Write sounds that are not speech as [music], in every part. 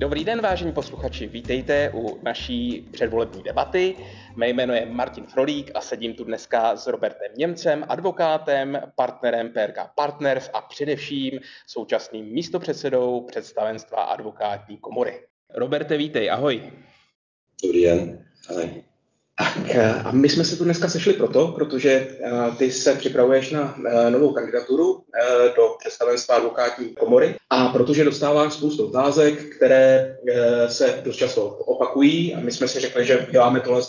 Dobrý den, vážení posluchači, vítejte u naší předvolební debaty. Mé jméno je Martin Frolík a sedím tu dneska s Robertem Němcem, advokátem, partnerem PRK Partners a především současným místopředsedou představenstva advokátní komory. Roberte, vítej, ahoj. Dobrý den, ahoj. Tak eh, a my jsme se tu dneska sešli proto, protože eh, ty se připravuješ na eh, novou kandidaturu do představenstva advokátní komory a protože dostáváš spoustu otázek, které se dost často opakují a my jsme si řekli, že děláme tohle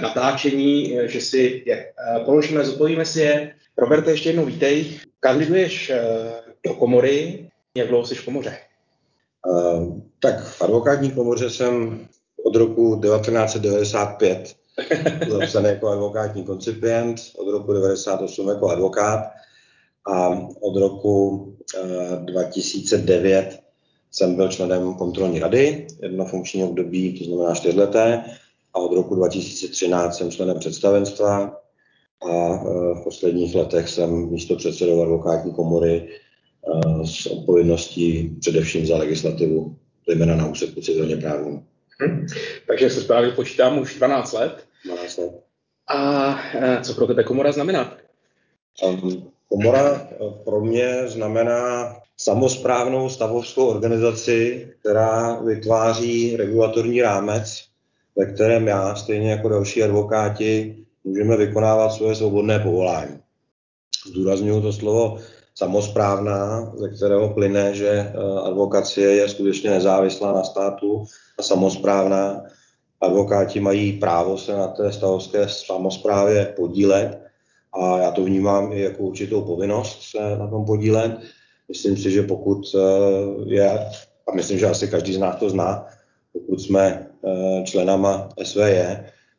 natáčení, že si je položíme, zodpovíme si je. Roberte, ještě jednou vítej. Kandiduješ do komory, jak dlouho jsi v komoře? Uh, tak v advokátní komoře jsem od roku 1995 zapsaný jako advokátní koncipient, od roku 98 jako advokát a od roku 2009 eh, jsem byl členem kontrolní rady, jedno funkční období, to znamená čtyřleté, a od roku 2013 jsem členem představenstva a eh, v posledních letech jsem místo předsedou advokátní komory eh, s odpovědností především za legislativu, zejména na úseku civilně právním. Hmm. Takže se správně počítám už 12 let. 12 let. A e, co pro tebe komora znamená? Um, komora e, pro mě znamená samozprávnou stavovskou organizaci, která vytváří regulatorní rámec, ve kterém já, stejně jako další advokáti, můžeme vykonávat svoje svobodné povolání. Zdůraznuju to slovo samozprávná, ze kterého plyne, že e, advokacie je skutečně nezávislá na státu a samozprávná. Advokáti mají právo se na té stavovské samozprávě podílet a já to vnímám i jako určitou povinnost se na tom podílet. Myslím si, že pokud e, je, a myslím, že asi každý z nás to zná, pokud jsme e, členama SVJ,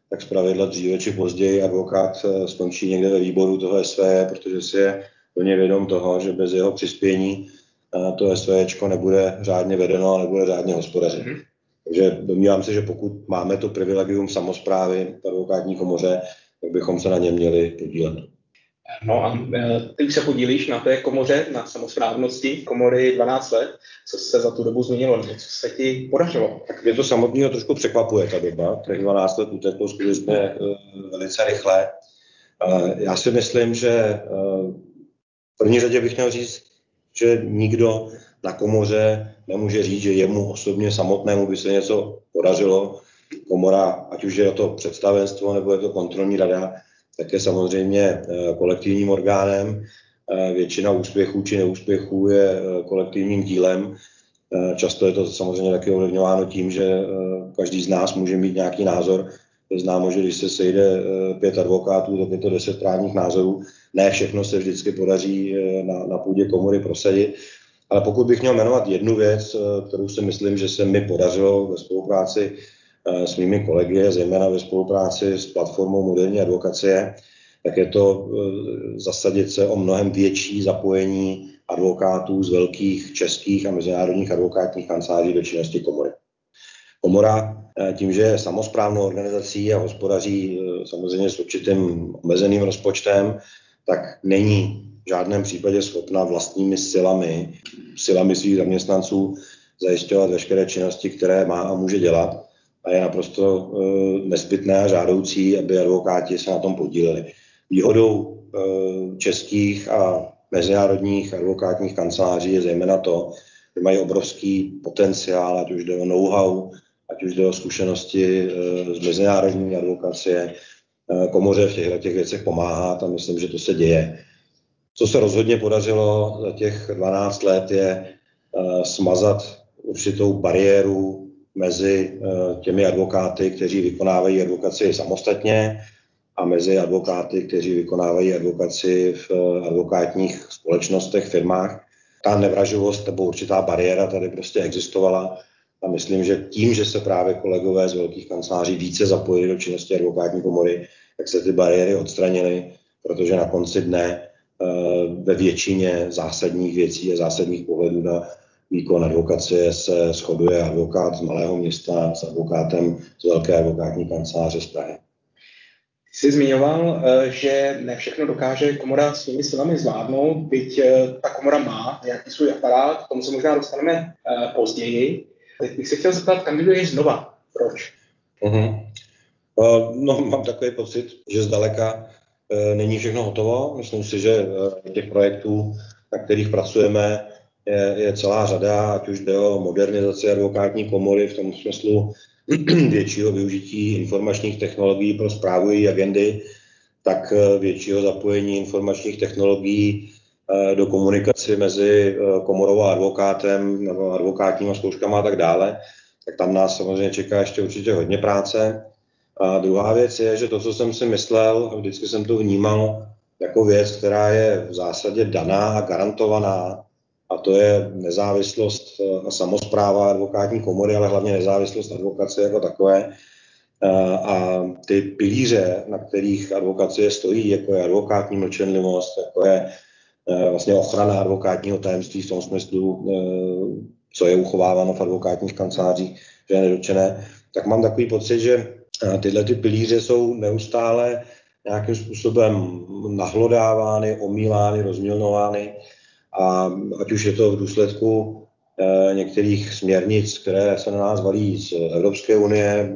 tak zpravidla dříve či později advokát skončí někde ve výboru toho SVJ, protože si je plně vědom toho, že bez jeho přispění eh, to SVČ nebude řádně vedeno a nebude řádně hospodařit. Mm-hmm. Takže domnívám se, že pokud máme to privilegium samozprávy v advokátní komoře, tak bychom se na ně měli podílet. No a eh, ty už se podílíš na té komoře, na samozprávnosti komory 12 let. Co se za tu dobu změnilo, nebo co se ti podařilo? Tak mě to samotného trošku překvapuje ta doba. Těch 12 let uteklo skutečně eh, velice rychle. Já si myslím, že v první řadě bych měl říct, že nikdo na komoře nemůže říct, že jemu osobně samotnému by se něco podařilo. Komora, ať už je to představenstvo nebo je to kontrolní rada, tak je samozřejmě eh, kolektivním orgánem. Eh, většina úspěchů či neúspěchů je eh, kolektivním dílem. Často je to samozřejmě taky ovlivňováno tím, že každý z nás může mít nějaký názor. Je známo, že když se sejde pět advokátů, tak je to deset právních názorů ne všechno se vždycky podaří eh, na, na půdě komory prosadit. Ale pokud bych měl jmenovat jednu věc, eh, kterou si myslím, že se mi podařilo ve spolupráci eh, s mými kolegy, zejména ve spolupráci s platformou moderní advokacie, tak je to zasadit se o mnohem větší zapojení advokátů z velkých českých a mezinárodních advokátních kanceláří do činnosti komory. Komora tím, že je samozprávnou organizací a hospodaří samozřejmě s určitým omezeným rozpočtem, tak není v žádném případě schopna vlastními silami, silami svých zaměstnanců zajišťovat veškeré činnosti, které má a může dělat. A je naprosto uh, nezbytné a žádoucí, aby advokáti se na tom podíleli. Výhodou uh, českých a mezinárodních advokátních kanceláří je zejména to, že mají obrovský potenciál, ať už jde o know-how, ať už jde o zkušenosti uh, z mezinárodní advokacie, Eh, komoře v těchto těch věcech pomáhat a myslím, že to se děje. Co se rozhodně podařilo za těch 12 let je uh, smazat určitou bariéru mezi uh, těmi advokáty, kteří vykonávají advokaci samostatně a mezi advokáty, kteří vykonávají advokaci v advokátních společnostech, firmách. Ta nevraživost nebo určitá bariéra tady prostě existovala a myslím, že tím, že se právě kolegové z velkých kanceláří více zapojili do činnosti advokátní komory, tak se ty bariéry odstranily, protože na konci dne eh, ve většině zásadních věcí a zásadních pohledů na výkon advokacie se shoduje advokát z malého města s advokátem z velké advokátní kanceláře z Prahy. Jsi zmiňoval, eh, že ne všechno dokáže komora svými silami zvládnout, byť eh, ta komora má nějaký svůj aparát, k tomu se možná dostaneme později. Teď bych se chtěl zeptat, kandiduješ znova. Proč? Uh-huh. No, [laughs] mám takový pocit, že zdaleka e, není všechno hotovo. Myslím si, že e, těch projektů, na kterých pracujeme, je, je celá řada, ať už jde o modernizaci advokátní komory v tom smyslu [clears throat] většího využití informačních technologií pro zprávu její agendy, tak většího zapojení informačních technologií do komunikaci mezi komorou a advokátem nebo advokátníma zkouškama a tak dále, tak tam nás samozřejmě čeká ještě určitě hodně práce. A druhá věc je, že to, co jsem si myslel, a vždycky jsem to vnímal jako věc, která je v zásadě daná a garantovaná, a to je nezávislost a samozpráva advokátní komory, ale hlavně nezávislost advokace jako takové. A ty pilíře, na kterých advokacie stojí, jako je advokátní mlčenlivost, jako je e, vlastně ochrana advokátního tajemství v tom smyslu, co je uchováváno v advokátních kancelářích, že je nedočené, tak mám takový pocit, že tyhle ty pilíře jsou neustále nějakým způsobem nahlodávány, omílány, rozmělnovány a ať už je to v důsledku eh, některých směrnic, které se na nás valí z Evropské unie,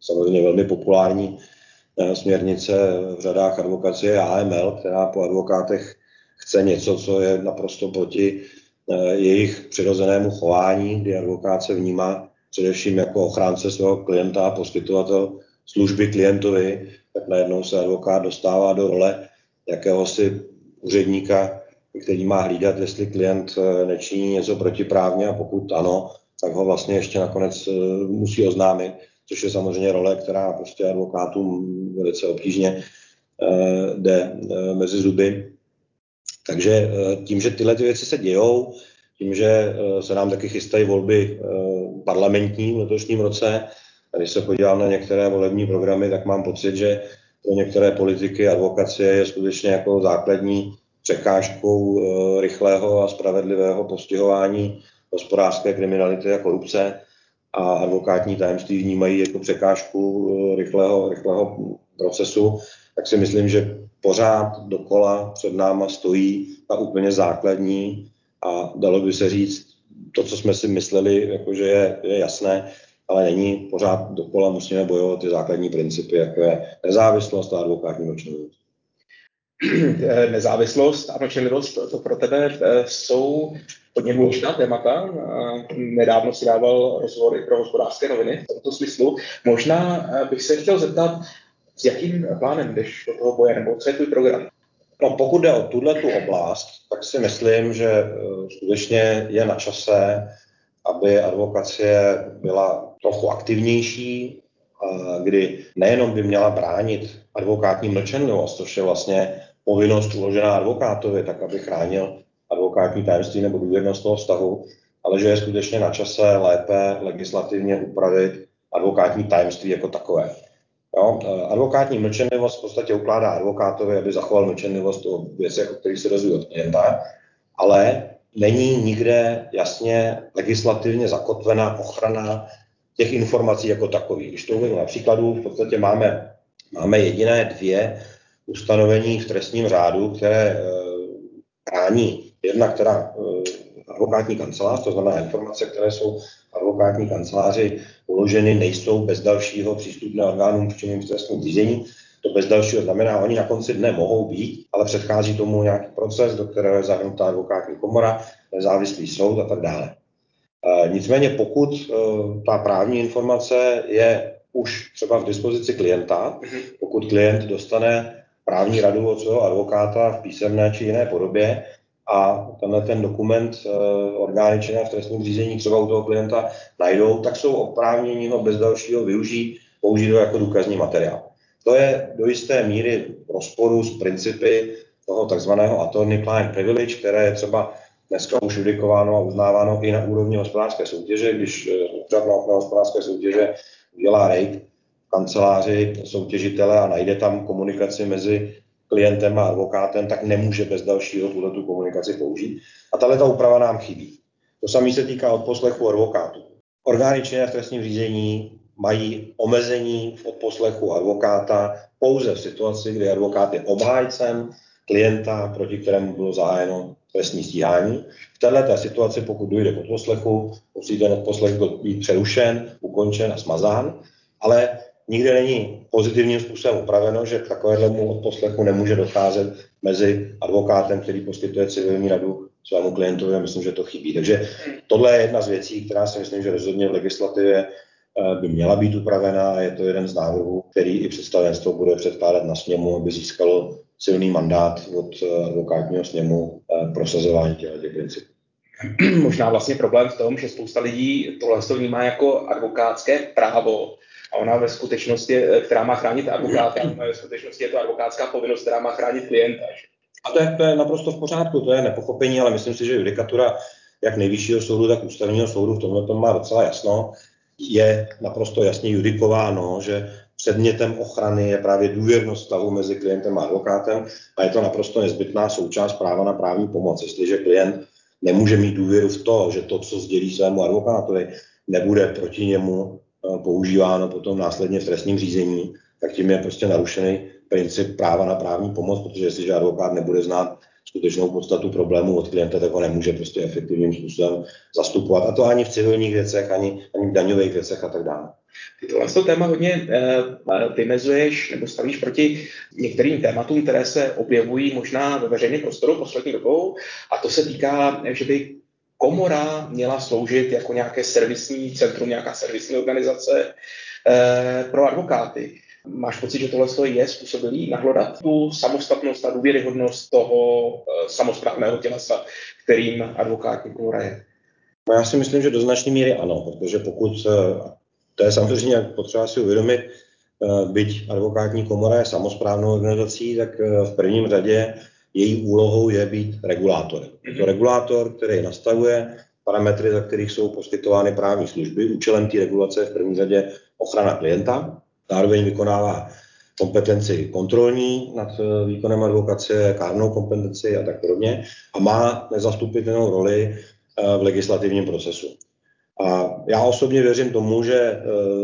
samozřejmě velmi populární eh, směrnice v řadách advokacie AML, která po advokátech chce něco, co je naprosto proti eh, jejich přirozenému chování, kdy advokát se vnímá především jako ochránce svého klienta a poskytovatel služby klientovi, tak najednou se advokát dostává do role jakéhosi úředníka, který má hlídat, jestli klient eh, nečiní něco protiprávně a pokud ano, tak ho vlastně ještě nakonec eh, musí oznámit, což je samozřejmě role, která prostě advokátům velice obtížně eh, jde mezi zuby. Takže tím, že tyhle ty věci se dějou, tím, že eh, se nám taky chystají volby eh, parlamentní v letošním roce. Když se podívám na některé volební programy, tak mám pocit, že pro některé politiky advokacie je skutečně jako základní překážkou eh, rychlého a spravedlivého postihování hospodářské kriminality a korupce a advokátní tajemství vnímají jako překážku rychlého, rychlého procesu, tak si myslím, že pořád dokola před náma stojí ta úplně základní a dalo by se říct, to, co jsme si mysleli, jakože je, je jasné, ale není pořád dokola, musíme bojovat ty základní principy, jako je nezávislost a advokátní mlčenlivost. [clears throat] Nezávislost a mlčenlivost, to, pro tebe eh, jsou hodně důležitá témata. Nedávno si dával rozhovor i pro hospodářské noviny v tomto smyslu. Možná eh, bych se chtěl zeptat, s jakým plánem jdeš do toho boje, nebo co je tvůj program? No, pokud jde o tuhle tu oblast, tak si myslím, že eh, skutečně je na čase, aby advokacie byla trochu aktivnější, kdy nejenom by měla bránit advokátní mlčenlivost, což je vlastně povinnost uložená advokátovi, tak aby chránil advokátní tajemství nebo důvěrnost toho vztahu, ale že je skutečně na čase lépe legislativně upravit advokátní tajemství jako takové. Jo? Advokátní mlčenlivost v podstatě ukládá advokátovi, aby zachoval mlčenlivost o věcech, o kterých se dozví od klienta, ale není nikde jasně legislativně zakotvená ochrana těch informací jako takových. Když to uvedu na příkladu, v podstatě máme, máme jediné dvě ustanovení v trestním řádu, které e, chrání jedna, která e, advokátní kancelář, to znamená informace, které jsou advokátní kanceláři uloženy, nejsou bez dalšího přístupné orgánům v činným trestním řízení. To bez dalšího znamená, oni na konci dne mohou být, ale předchází tomu nějaký proces, do kterého je zahrnutá advokátní komora, nezávislý soud a tak dále. E, nicméně pokud e, ta právní informace je už třeba v dispozici klienta, mhm. pokud klient dostane právní radu od svého advokáta v písemné či jiné podobě, a tenhle ten dokument e, orgány činné v trestním řízení třeba u toho klienta najdou, tak jsou oprávněni ho bez dalšího využít, použít ho jako důkazní materiál. To je do jisté míry rozporu s principy toho takzvaného attorney client privilege, které je třeba dneska už judikováno a uznáváno i na úrovni hospodářské soutěže, když eh, úřad na hospodářské soutěže udělá v kanceláři soutěžitele a najde tam komunikaci mezi klientem a advokátem, tak nemůže bez dalšího tuto tu komunikaci použít. A tahle ta úprava nám chybí. To samé se týká odposlechu advokátů. Orgány činné v trestním řízení mají omezení v odposlechu advokáta pouze v situaci, kdy advokát je obhájcem klienta, proti kterému bylo zahájeno trestní stíhání. V této situaci, pokud dojde k odposlechu, musí ten odposlech být přerušen, ukončen a smazán, ale nikde není pozitivním způsobem upraveno, že k takovému odposlechu nemůže docházet mezi advokátem, který poskytuje civilní radu svému klientovi a myslím, že to chybí. Takže tohle je jedna z věcí, která si myslím, že rozhodně v legislativě eh, by měla být upravena a je to jeden z návrhů, který i představenstvo bude předkládat na sněmu, aby získalo silný mandát od eh, advokátního sněmu eh, prosazování těch principů. Možná vlastně problém v tom, že spousta lidí tohle to vnímá jako advokátské právo, a ona ve skutečnosti, která má chránit advokáta, a ve skutečnosti je to advokátská povinnost, která má chránit klienta. A to je, to je naprosto v pořádku, to je nepochopení, ale myslím si, že judikatura jak nejvyššího soudu, tak ústavního soudu v tomhle tom má docela jasno. Je naprosto jasně judikováno, že předmětem ochrany je právě důvěrnost stavu mezi klientem a advokátem a je to naprosto nezbytná součást práva na právní pomoc. Jestliže klient nemůže mít důvěru v to, že to, co sdělí svému advokátovi, nebude proti němu eh, používáno potom následně v trestním řízení, tak tím je prostě narušený princip práva na právní pomoc, protože jestliže advokát nebude znát skutečnou podstatu problému od klienta, tak ho nemůže prostě efektivním způsobem zastupovat. A to ani v civilních věcech, ani, ani v daňových věcech a tak dále. Ty tohle to téma hodně uh, vymezuješ nebo stavíš proti některým tématům, které se objevují možná ve veřejném prostoru poslední dobou. A to se týká, že by komora měla sloužit jako nějaké servisní centrum, nějaká servisní organizace uh, pro advokáty. Máš pocit, že tohle je způsobilý nahlodat tu samostatnost a důvěryhodnost toho uh, samozprávného tělesa, kterým advokátní komora je? No já si myslím, že do značné míry ano, protože pokud to je samozřejmě potřeba si uvědomit, eh, byť advokátní komora je samozprávnou organizací, tak eh, v prvním řadě její úlohou je být regulátorem. Je to mhm. regulátor, který nastavuje parametry, za kterých jsou poskytovány právní služby. Účelem té regulace je v první řadě ochrana klienta, zároveň vykonává kompetenci kontrolní nad eh, výkonem advokace, kárnou kompetenci a tak podobně a má nezastupitelnou roli v legislativním procesu. A já osobně věřím tomu, že e,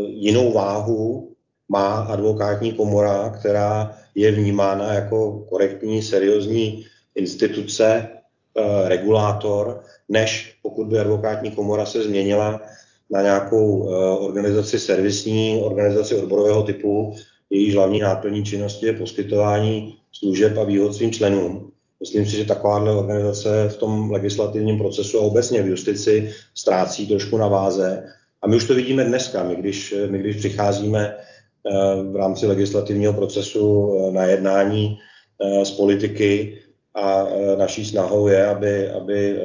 jinou váhu má advokátní komora, která je vnímána jako korektní, seriózní instituce, e, regulátor, než pokud by advokátní komora se změnila na nějakou e, organizaci servisní, organizaci odborového typu, jejíž hlavní náplní činnosti je poskytování služeb a výhod svým členům. Myslím si, že takováhle organizace v tom legislativním procesu a obecně v justici ztrácí trošku na váze. A my už to vidíme dneska, my když, my když přicházíme eh, v rámci legislativního procesu eh, na jednání eh, politiky a naší snahou je, aby, aby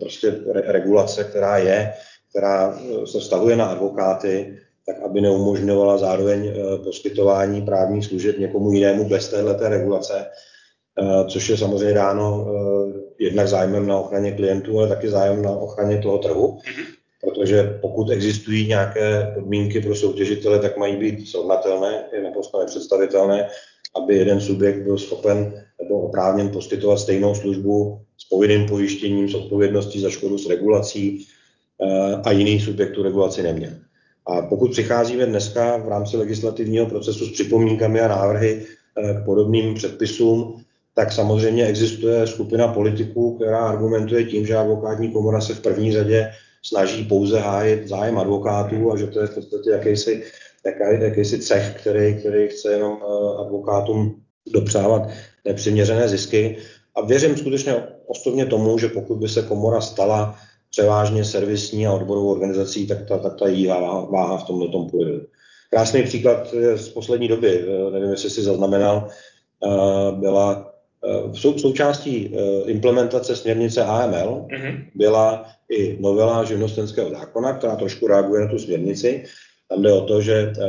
prostě regulace, která je, která se vztahuje na advokáty, tak aby neumožňovala zároveň poskytování právních služeb někomu jinému bez této regulace, Eh, což je samozřejmě dáno eh, jednak zájmem na ochraně klientů, ale taky zájem na ochraně toho trhu. Protože pokud existují nějaké podmínky pro soutěžitele, tak mají být srovnatelné, je naprosto nepředstavitelné, aby jeden subjekt byl schopen nebo oprávněn poskytovat stejnou službu s povinným pojištěním, s odpovědností za škodu, s regulací eh, a jiný subjekt tu regulaci neměl. A pokud přicházíme dneska v rámci legislativního procesu s připomínkami a návrhy k podobným předpisům, tak samozřejmě existuje skupina politiků, která argumentuje tím, že advokátní komora se v první řadě snaží pouze hájit zájem advokátů a že to je v podstatě jakýsi, jakýsi cech, který, který chce jenom eh, advokátům dopřávat nepřiměřené zisky. A věřím skutečně osobně tomu, že pokud by se komora stala převážně servisní a odborovou organizací, tak ta, tak ta její váha v tomhle tom půjde. Krásný příklad z poslední doby, eh, nevím, jestli si zaznamenal, eh, byla sou, součástí eh, implementace směrnice AML mm-hmm. byla i novela živnostenského zákona, která trošku reaguje na tu směrnici. Tam jde o to, že eh,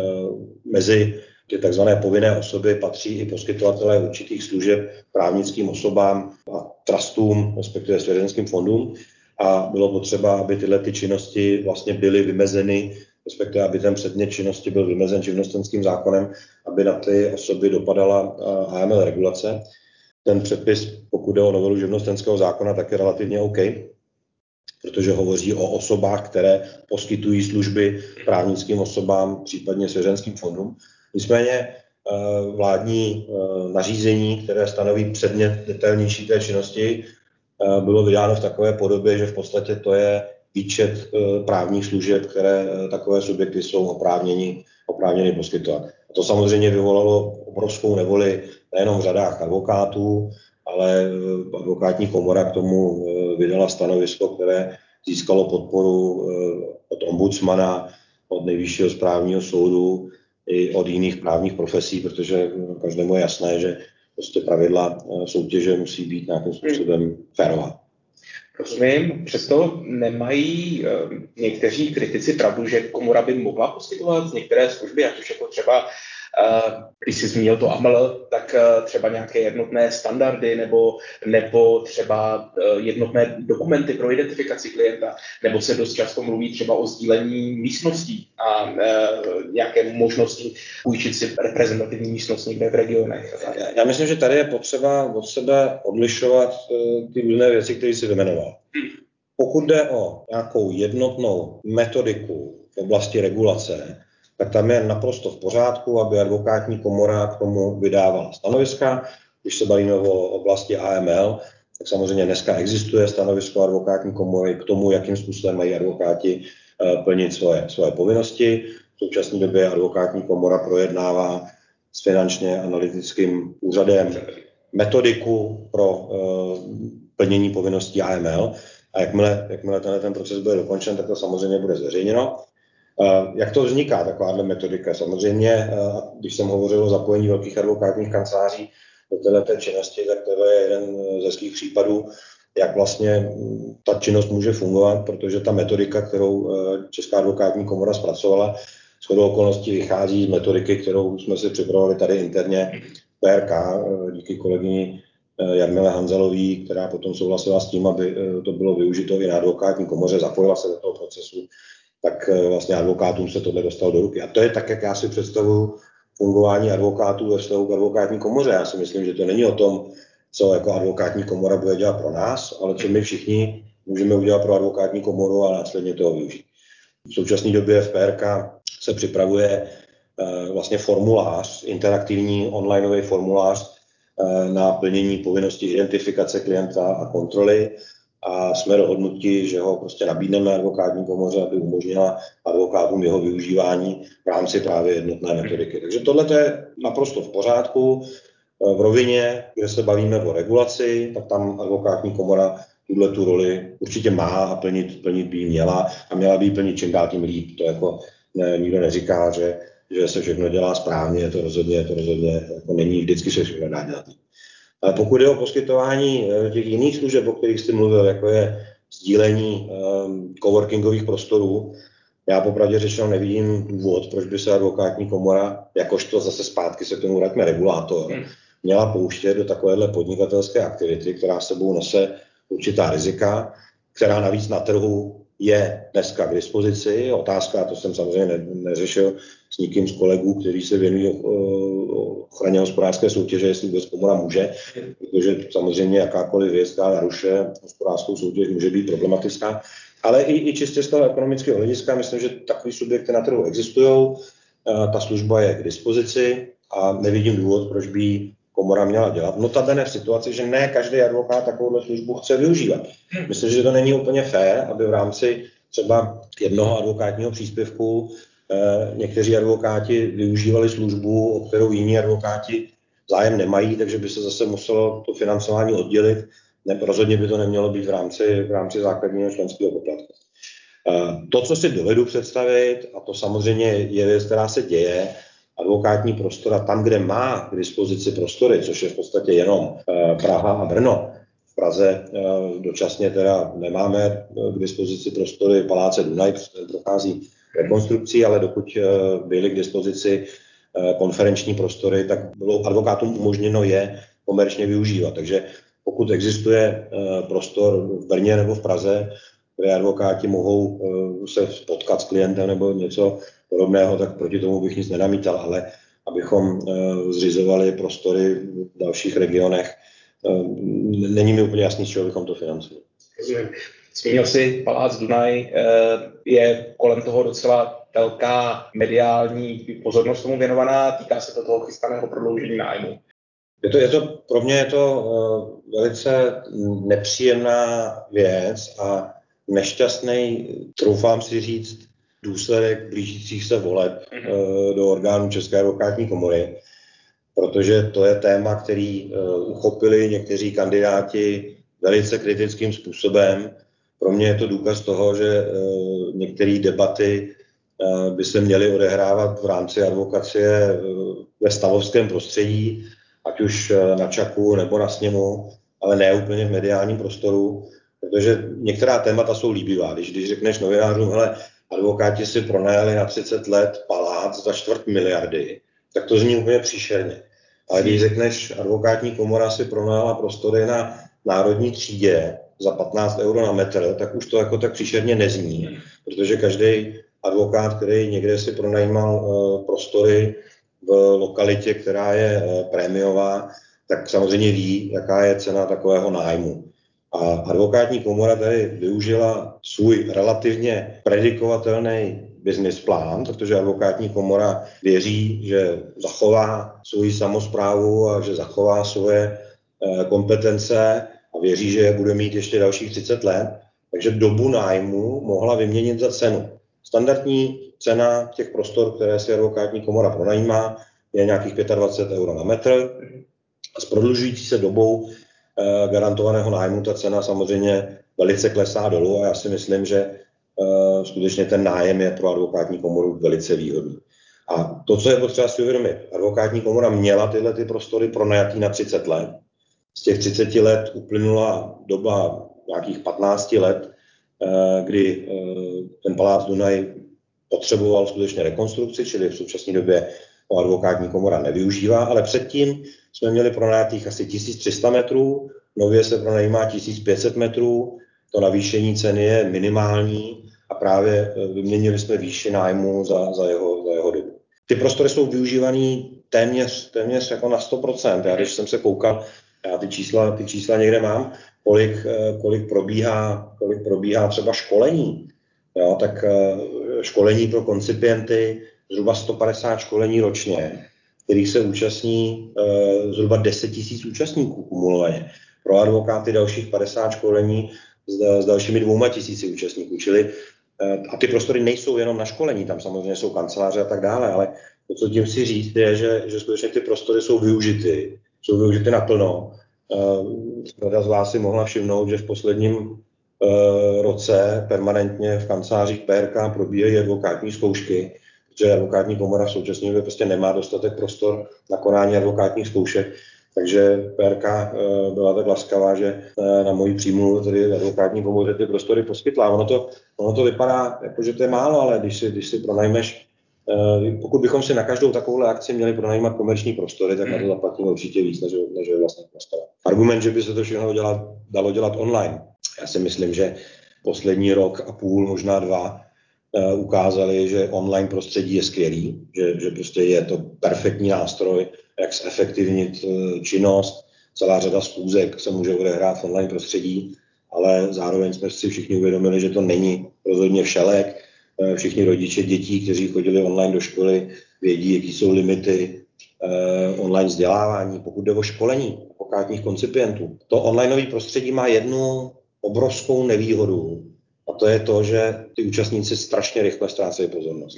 mezi ty takzvané povinné osoby patří i poskytovatelé určitých služeb právnickým osobám a trustům, respektive svěřenským fondům. A bylo potřeba, aby tyhle ty činnosti vlastně byly vymezeny, respektive aby ten předmět činnosti byl vymezen živnostenským zákonem, aby na ty osoby dopadala eh, AML regulace. Ten předpis, pokud jde o novelu živnostenského zákona, tak je relativně OK, protože hovoří o osobách, které poskytují služby právnickým osobám, případně svěřenským fondům. Nicméně eh, vládní eh, nařízení, které stanoví předmět detailnější té činnosti, bylo vydáno v takové podobě, že v podstatě to je výčet právních služeb, které takové subjekty jsou oprávněni, oprávněni poskytovat. A to samozřejmě vyvolalo obrovskou nevoli nejenom v řadách advokátů, ale advokátní komora k tomu vydala stanovisko, které získalo podporu od ombudsmana, od nejvyššího správního soudu i od jiných právních profesí, protože každému je jasné, že prostě pravidla soutěže musí být nějakým způsobem férová. Rozumím, přesto nemají e, někteří kritici pravdu, že komora by mohla poskytovat některé služby, ať už jako třeba když jsi zmínil to AML, tak eh, třeba nějaké jednotné standardy nebo, nebo třeba eh, jednotné dokumenty pro identifikaci klienta, nebo se dost často mluví třeba o sdílení místností a eh, nějaké možnosti půjčit si reprezentativní místnost někde v regionech. Já myslím, že tady je potřeba od sebe odlišovat ty různé věci, které si vymenoval. Hmm. Pokud jde o nějakou jednotnou metodiku v oblasti regulace, tak tam je naprosto v pořádku, aby advokátní komora k tomu vydávala stanoviska. Když se bavíme o oblasti AML, tak samozřejmě dneska existuje stanovisko advokátní komory k tomu, jakým způsobem mají advokáti eh, plnit svoje, svoje povinnosti. V současné době advokátní komora projednává s finančně analytickým úřadem metodiku pro uh, plnění povinností AML. A jakmile, jakmile ten, ten proces bude dokončen, tak to samozřejmě bude zveřejněno. Jak to vzniká, takováhle metodika? Samozřejmě, když jsem hovořil o zapojení velkých advokátních kanceláří do této činnosti, tak to je jeden ze svých případů, jak vlastně ta činnost může fungovat, protože ta metodika, kterou Česká advokátní komora zpracovala, s okolností vychází z metodiky, kterou jsme si připravili tady interně PRK, díky kolegyni Jarmile Hanzelový, která potom souhlasila s tím, aby to bylo využito i na advokátní komoře, zapojila se do toho procesu tak eh, vlastně advokátům se tohle dostalo do ruky. A to je tak, jak já si představuju fungování advokátů ve vztahu k advokátní komoře. Já si myslím, že to není o tom, co jako advokátní komora bude dělat pro nás, ale co my všichni můžeme udělat pro advokátní komoru a následně toho využít. V současné době v PRK se připravuje uh, vlastně formulář, interaktivní onlineový formulář uh, na plnění povinnosti identifikace klienta a kontroly a jsme dohodnutí, že ho prostě nabídneme advokátní komoře, aby umožnila advokátům jeho využívání v rámci právě jednotné metodiky. Takže tohle je naprosto v pořádku. V rovině, kde se bavíme o regulaci, tak tam advokátní komora tuhle tu roli určitě má a plnit, plnit by měla a měla by plnit čím dál tím líp. To jako ne, nikdo neříká, že, že se všechno dělá správně, to rozhodně, to rozhodně jako není vždycky se všechno dá dělat. Ale pokud je o poskytování eh, těch jiných služeb, o kterých jste mluvil, jako je sdílení um, coworkingových prostorů, já popravdě řečeno nevidím důvod, proč by se advokátní komora, jakožto zase zpátky se k tomu vrátíme regulátor, hmm. měla pouštět do takovéhle podnikatelské aktivity, která sebou nese určitá rizika, která navíc na trhu je dneska k dispozici. Otázka, to jsem samozřejmě ne, neřešil s nikým z kolegů, kteří se věnují eh, ochraně hospodářské soutěže, jestli vůbec komora může, protože samozřejmě jakákoliv věc, která naruše hospodářskou soutěž, může být problematická. Ale i, i čistě z toho ekonomického hlediska, myslím, že takový subjekty na trhu existují, eh, ta služba je k dispozici a nevidím důvod, proč by komora měla dělat. Notabene v situaci, že ne každý advokát takovou službu chce využívat. Myslím, že to není úplně fér, aby v rámci třeba jednoho advokátního příspěvku eh, někteří advokáti využívali službu, o kterou jiní advokáti zájem nemají, takže by se zase muselo to financování oddělit. Ne, rozhodně by to nemělo být v rámci, v rámci základního členského poplatku. Eh, to, co si dovedu představit, a to samozřejmě je věc, která se děje, advokátní prostora tam, kde má k dispozici prostory, což je v podstatě jenom eh, Praha a Brno. V Praze eh, dočasně teda nemáme eh, k dispozici prostory Paláce Dunaj, prochází rekonstrukcí, ale dokud byly k dispozici konferenční prostory, tak bylo advokátům umožněno je komerčně využívat. Takže pokud existuje prostor v Brně nebo v Praze, kde advokáti mohou se potkat s klientem nebo něco podobného, tak proti tomu bych nic nenamítal, ale abychom eh, zřizovali prostory v dalších regionech, eh, není mi úplně jasný, z čeho bychom to financovali. Zmínil si Palác Dunaj, eh, je kolem toho docela velká mediální pozornost tomu věnovaná, týká se to toho chystaného prodloužení nájmu. Je to, je to, pro mě je to uh, velice nepříjemná věc a nešťastný, troufám si říct, důsledek blížících se voleb uh, do orgánů České advokátní komory, protože to je téma, který uh, uchopili někteří kandidáti velice kritickým způsobem. Pro mě je to důkaz toho, že uh, některé debaty by se měly odehrávat v rámci advokacie ve stavovském prostředí, ať už eh, na Čaku nebo na sněmu, ale ne úplně v mediálním prostoru, protože některá témata jsou líbivá. Když, když řekneš novinářům, hele, advokáti si pronajali na 30 let palác za čtvrt miliardy, tak to zní úplně příšerně. Ale když řekneš, advokátní komora si pronajala prostory na národní třídě za 15 euro na metr, tak už to jako tak příšerně nezní, protože každý advokát, který někde si pronajímal uh, prostory v lokalitě, která je eh, prémiová, tak samozřejmě ví, jaká je cena takového nájmu. A advokátní komora tady využila svůj relativně predikovatelný business plán, protože advokátní komora věří, že zachová svoji samozprávu a že zachová svoje eh, kompetence a věří, že je bude mít ještě dalších 30 let, takže dobu nájmu mohla vyměnit za cenu. Standardní cena těch prostor, které si advokátní komora pronajímá, je nějakých 25 euro na metr. A s prodlužující se dobou garantovaného nájmu ta cena samozřejmě velice klesá dolů a já si myslím, že eh, skutečně ten nájem je pro advokátní komoru velice výhodný. A to, co je potřeba si uvědomit, advokátní komora měla tyhle ty prostory pronajatý na 30 let. Z těch 30 let uplynula doba nějakých 15 let, eh, kdy ten palác Dunaj potřeboval skutečně rekonstrukci, čili v současné době ho advokátní komora nevyužívá, ale předtím jsme měli pronajatých asi 1300 metrů, nově se pronajímá 1500 metrů, to navýšení ceny je minimální a právě e, vyměnili jsme výši nájmu za, za, jeho, za jeho dobu. Ty prostory jsou využívané téměř, téměř jako na 100%. Já když jsem se koukal, já ty čísla, ty čísla někde mám, kolik, e, kolik, probíhá, kolik probíhá třeba školení, jo, tak e, školení pro koncipienty, zhruba 150 školení ročně, kterých se účastní e, zhruba 10 tisíc účastníků kumulovaně. Pro advokáty dalších 50 školení s, s dalšími dvouma tisíci účastníků. Čili e, a ty prostory nejsou jenom na školení, tam samozřejmě jsou kanceláře a tak dále, ale to, co tím si říct, je, že, že skutečně ty prostory jsou využity, jsou využity naplno. Řada z vás si mohla všimnout, že v posledním roce permanentně v kancelářích PRK probíhají advokátní zkoušky, že advokátní komora v současné době prostě nemá dostatek prostor na konání advokátních zkoušek, takže PRK eh, byla tak laskavá, že eh, na moji příjmu tedy advokátní komoře ty prostory poskytla. Ono to, ono to vypadá, jako, že to je málo, ale když si, když si pronajmeš eh, pokud bychom si na každou takovou akci měli pronajímat komerční prostory, tak na to zaplatíme určitě víc, než, než je vlastně prostor. Argument, že by se to všechno dělat, dalo dělat online. Já si myslím, že poslední rok a půl, možná dva, ukázali, že online prostředí je skvělý, že, že prostě je to perfektní nástroj, jak zefektivnit eh, činnost. Celá řada schůzek se může odehrát v online prostředí, ale zároveň jsme si všichni uvědomili, že to není rozhodně všelek. Eh, všichni rodiče dětí, kteří chodili online do školy, vědí, jaký jsou limity online vzdělávání, pokud jde o školení advokátních koncipientů. To onlineové prostředí má jednu obrovskou nevýhodu, a to je to, že ty účastníci strašně rychle ztrácejí pozornost.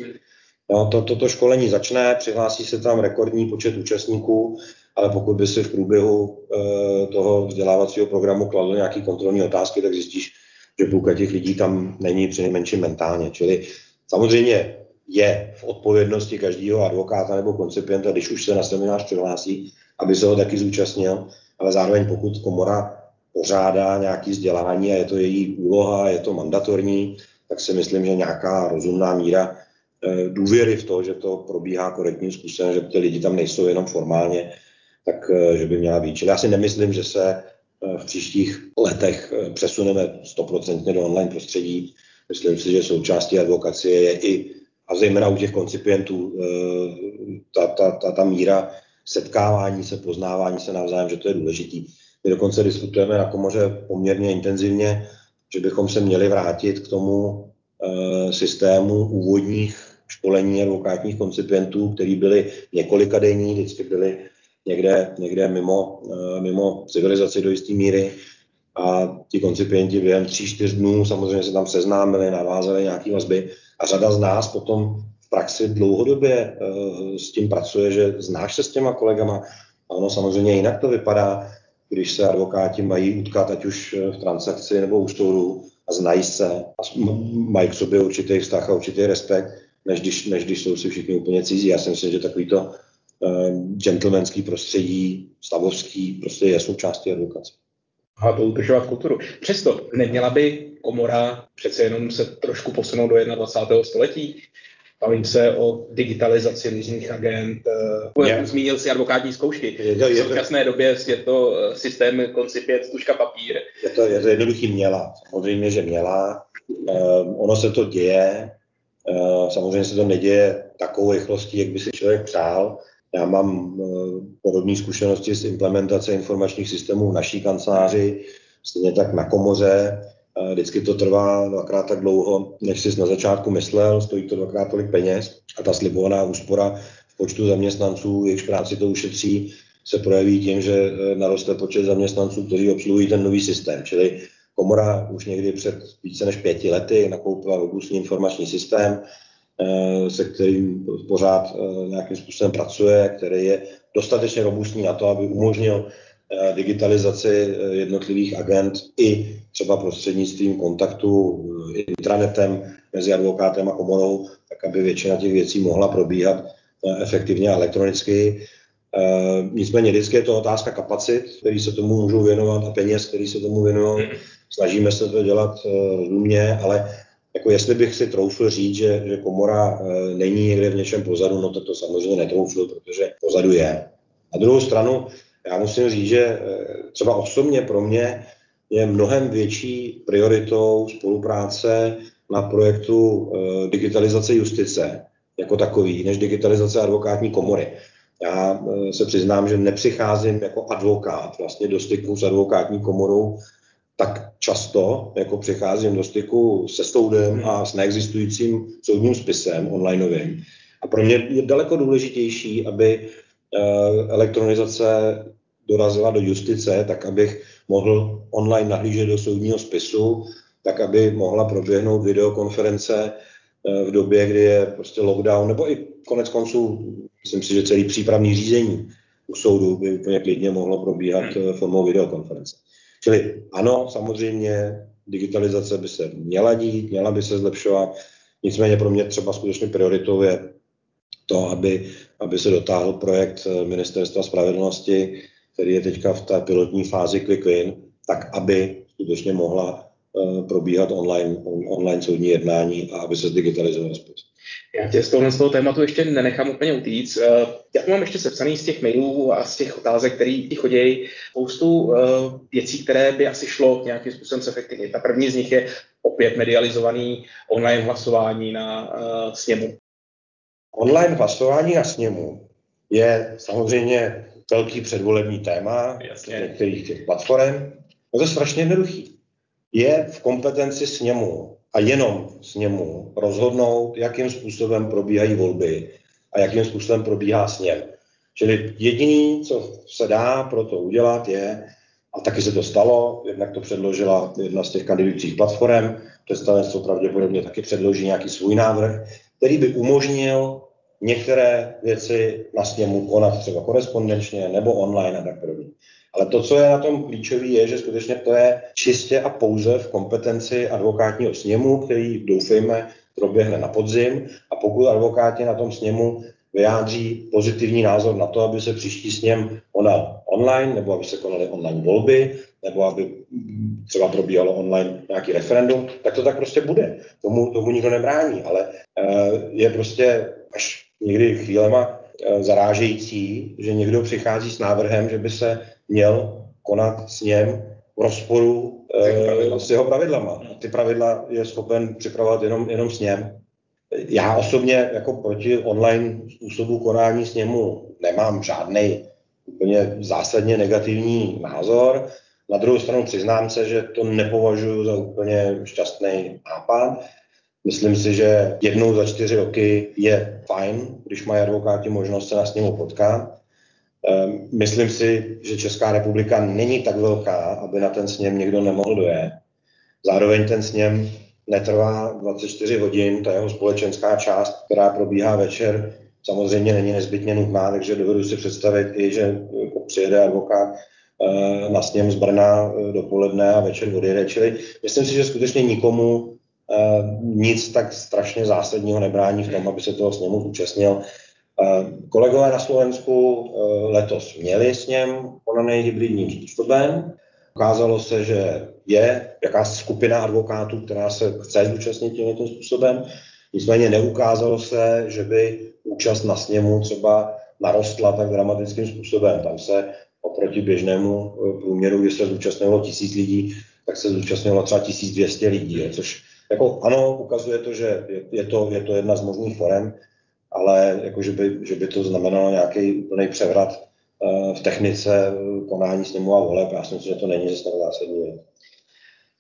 No, to, toto školení začne, přihlásí se tam rekordní počet účastníků, ale pokud by si v průběhu e, toho vzdělávacího programu kladl nějaké kontrolní otázky, tak zjistíš, že půlka těch lidí tam není přinejmenším mentálně. Čili samozřejmě je v odpovědnosti každého advokáta nebo koncipienta, když už se na seminář přihlásí, aby se ho taky zúčastnil, ale zároveň pokud komora pořádá nějaký vzdělání a je to její úloha, je to mandatorní, tak si myslím, že nějaká rozumná míra eh, důvěry v to, že to probíhá korektním způsobem, že ty lidi tam nejsou jenom formálně, tak eh, že by měla být. Čili já si nemyslím, že se eh, v příštích letech přesuneme stoprocentně do online prostředí. Myslím si, že součástí advokacie je i, a zejména u těch koncipientů, ta, ta, ta, ta míra setkávání se, poznávání se navzájem, že to je důležitý. My dokonce diskutujeme na komoře poměrně intenzivně, že bychom se měli vrátit k tomu e, systému úvodních školení advokátních koncipientů, který byly několika denní, vždycky byly někde, někde mimo, mimo civilizaci do jisté míry. A ti koncipienti během tří, čtyř dnů samozřejmě se tam seznámili, navázali nějaké vazby. A řada z nás potom v praxi dlouhodobě uh, s tím pracuje, že znáš se s těma kolegama. A ono samozřejmě jinak to vypadá, když se advokáti mají utkat, ať už v transakci nebo u stolu a znají se a mají k sobě určitý vztah a určitý respekt, než když, než když jsou si všichni úplně cizí. Já si myslím, že takovýto uh, gentlemanský prostředí, stavovský, prostě je součástí advokace a to udržovat kulturu. Přesto neměla by komora přece jenom se trošku posunout do 21. století. Bavím se o digitalizaci různých agent. Yeah. Zmínil si advokátní zkoušky. Je to, je v současné to, době je to eh, systém koncipět, tuška papír. Je to, je to jednoduchý měla. Samozřejmě, že měla. Uh, ono se to děje. Uh, samozřejmě se to neděje takovou rychlostí, jak by si člověk přál. Já mám eh, podobné zkušenosti s implementací informačních systémů v naší kanceláři, stejně tak na komoře. Vždycky to trvá dvakrát tak dlouho, než jsi na začátku myslel, stojí to dvakrát tolik peněz a ta slibovaná úspora v počtu zaměstnanců, jejichž práci to ušetří, se projeví tím, že eh, naroste počet zaměstnanců, kteří obsluhují ten nový systém. Čili komora už někdy před více než pěti lety nakoupila robustní informační systém, Eh, se kterým pořád eh, nějakým způsobem pracuje, který je dostatečně robustní na to, aby umožnil digitalizaci jednotlivých agent i třeba prostřednictvím kontaktu intranetem mezi advokátem a komorou, tak aby většina těch věcí mohla probíhat efektivně a elektronicky. Nicméně vždycky je to otázka kapacit, který se tomu můžou věnovat a peněz, který se tomu věnují. Snažíme se to dělat rozumně, ale jako jestli bych si troufl říct, že, že komora není někde v něčem pozadu, no to to samozřejmě netroufl, protože pozadu je. Na druhou stranu, já musím říct, že e, třeba osobně pro mě je mnohem větší prioritou spolupráce na projektu e, digitalizace justice jako takový, než digitalizace advokátní komory. Já e, se přiznám, že nepřicházím jako advokát vlastně do styku s advokátní komorou tak často jako přicházím do styku se soudem a s neexistujícím soudním spisem onlineovým. A pro mě je daleko důležitější, aby eh, elektronizace dorazila do justice, tak abych mohl online nahlížet do soudního spisu, tak aby mohla proběhnout videokonference eh, v době, kdy je prostě lockdown, nebo i konec konců, myslím si, že celý přípravný řízení u soudu by úplně klidně mohlo probíhat eh, formou videokonference. Čili ano, samozřejmě digitalizace by se měla dít, měla by se zlepšovat, nicméně pro mě třeba skutečně prioritou je to, aby, aby se dotáhl projekt eh, Ministerstva spravedlnosti, který je teďka v té pilotní fázi Quick Win, tak aby skutečně mohla uh, probíhat online, on, online soudní jednání a aby se zdigitalizoval spis. Já tě z tohohle z toho tématu ještě nenechám úplně utíct. Eh, já mám ještě sepsaný z těch mailů a z těch otázek, které ti chodí, spoustu eh, věcí, které by asi šlo nějakým způsobem zefektivnit. Ta první z nich je opět medializovaný online hlasování na sněmu. Online hlasování na sněmu je samozřejmě velký předvolební téma Jasně. některých těch platform. No to je strašně jednoduchý. Je v kompetenci sněmu a jenom s němu rozhodnout, jakým způsobem probíhají volby a jakým způsobem probíhá sněm. Čili jediný, co se dá pro to udělat, je, a taky se to stalo, jednak to předložila jedna z těch kandidujících platform, představenstvo pravděpodobně taky předloží nějaký svůj návrh, který by umožnil některé věci na sněmu konat třeba korespondenčně nebo online a tak podobně. Ale to, co je na tom klíčové, je, že skutečně to je čistě a pouze v kompetenci advokátního sněmu, který doufejme proběhne na podzim. A pokud advokáti na tom sněmu vyjádří pozitivní názor na to, aby se příští sněm konal online, nebo aby se konaly online volby, nebo aby třeba probíhalo online nějaký referendum, tak to tak prostě bude. Tomu, tomu nikdo nebrání, ale uh, je prostě až někdy chvílema uh, zarážející, že někdo přichází s návrhem, že by se měl konat s něm v rozporu e, s jeho pravidlama. Ty pravidla je schopen připravovat jenom, jenom s něm. Já osobně jako proti online způsobu konání s němu nemám žádný úplně zásadně negativní názor. Na druhou stranu přiznám se, že to nepovažuji za úplně šťastný nápad. Myslím si, že jednou za čtyři roky je fajn, když mají advokáti možnost se na sněmu potkat Ehm, myslím si, že Česká republika není tak velká, aby na ten sněm někdo nemohl dojet. Zároveň ten sněm netrvá 24 hodin, ta jeho společenská část, která probíhá večer, samozřejmě není nezbytně nutná, takže dovedu si představit i, že jako přijede advokát eh, na sněm z Brna eh, dopoledne a večer odjede. Čili myslím si, že skutečně nikomu eh, nic tak strašně zásadního nebrání v tom, aby se toho sněmu zúčastnil. Kolegové na Slovensku letos měli sněm podaný hybridním způsobem. Ukázalo se, že je jakási skupina advokátů, která se chce zúčastnit tímto způsobem. Nicméně neukázalo se, že by účast na sněmu třeba narostla tak dramatickým způsobem. Tam se oproti běžnému eh, průměru, kdy se zúčastnilo tisíc lidí, tak se zúčastnilo třeba 1200 lidí, což jako ano, ukazuje to, že je to, je to jedna z možných forem, ale jako, že, by, že by to znamenalo nějaký úplný převrat eh, v technice konání sněmu a voleb, já si myslím, že to není zase tak zásadní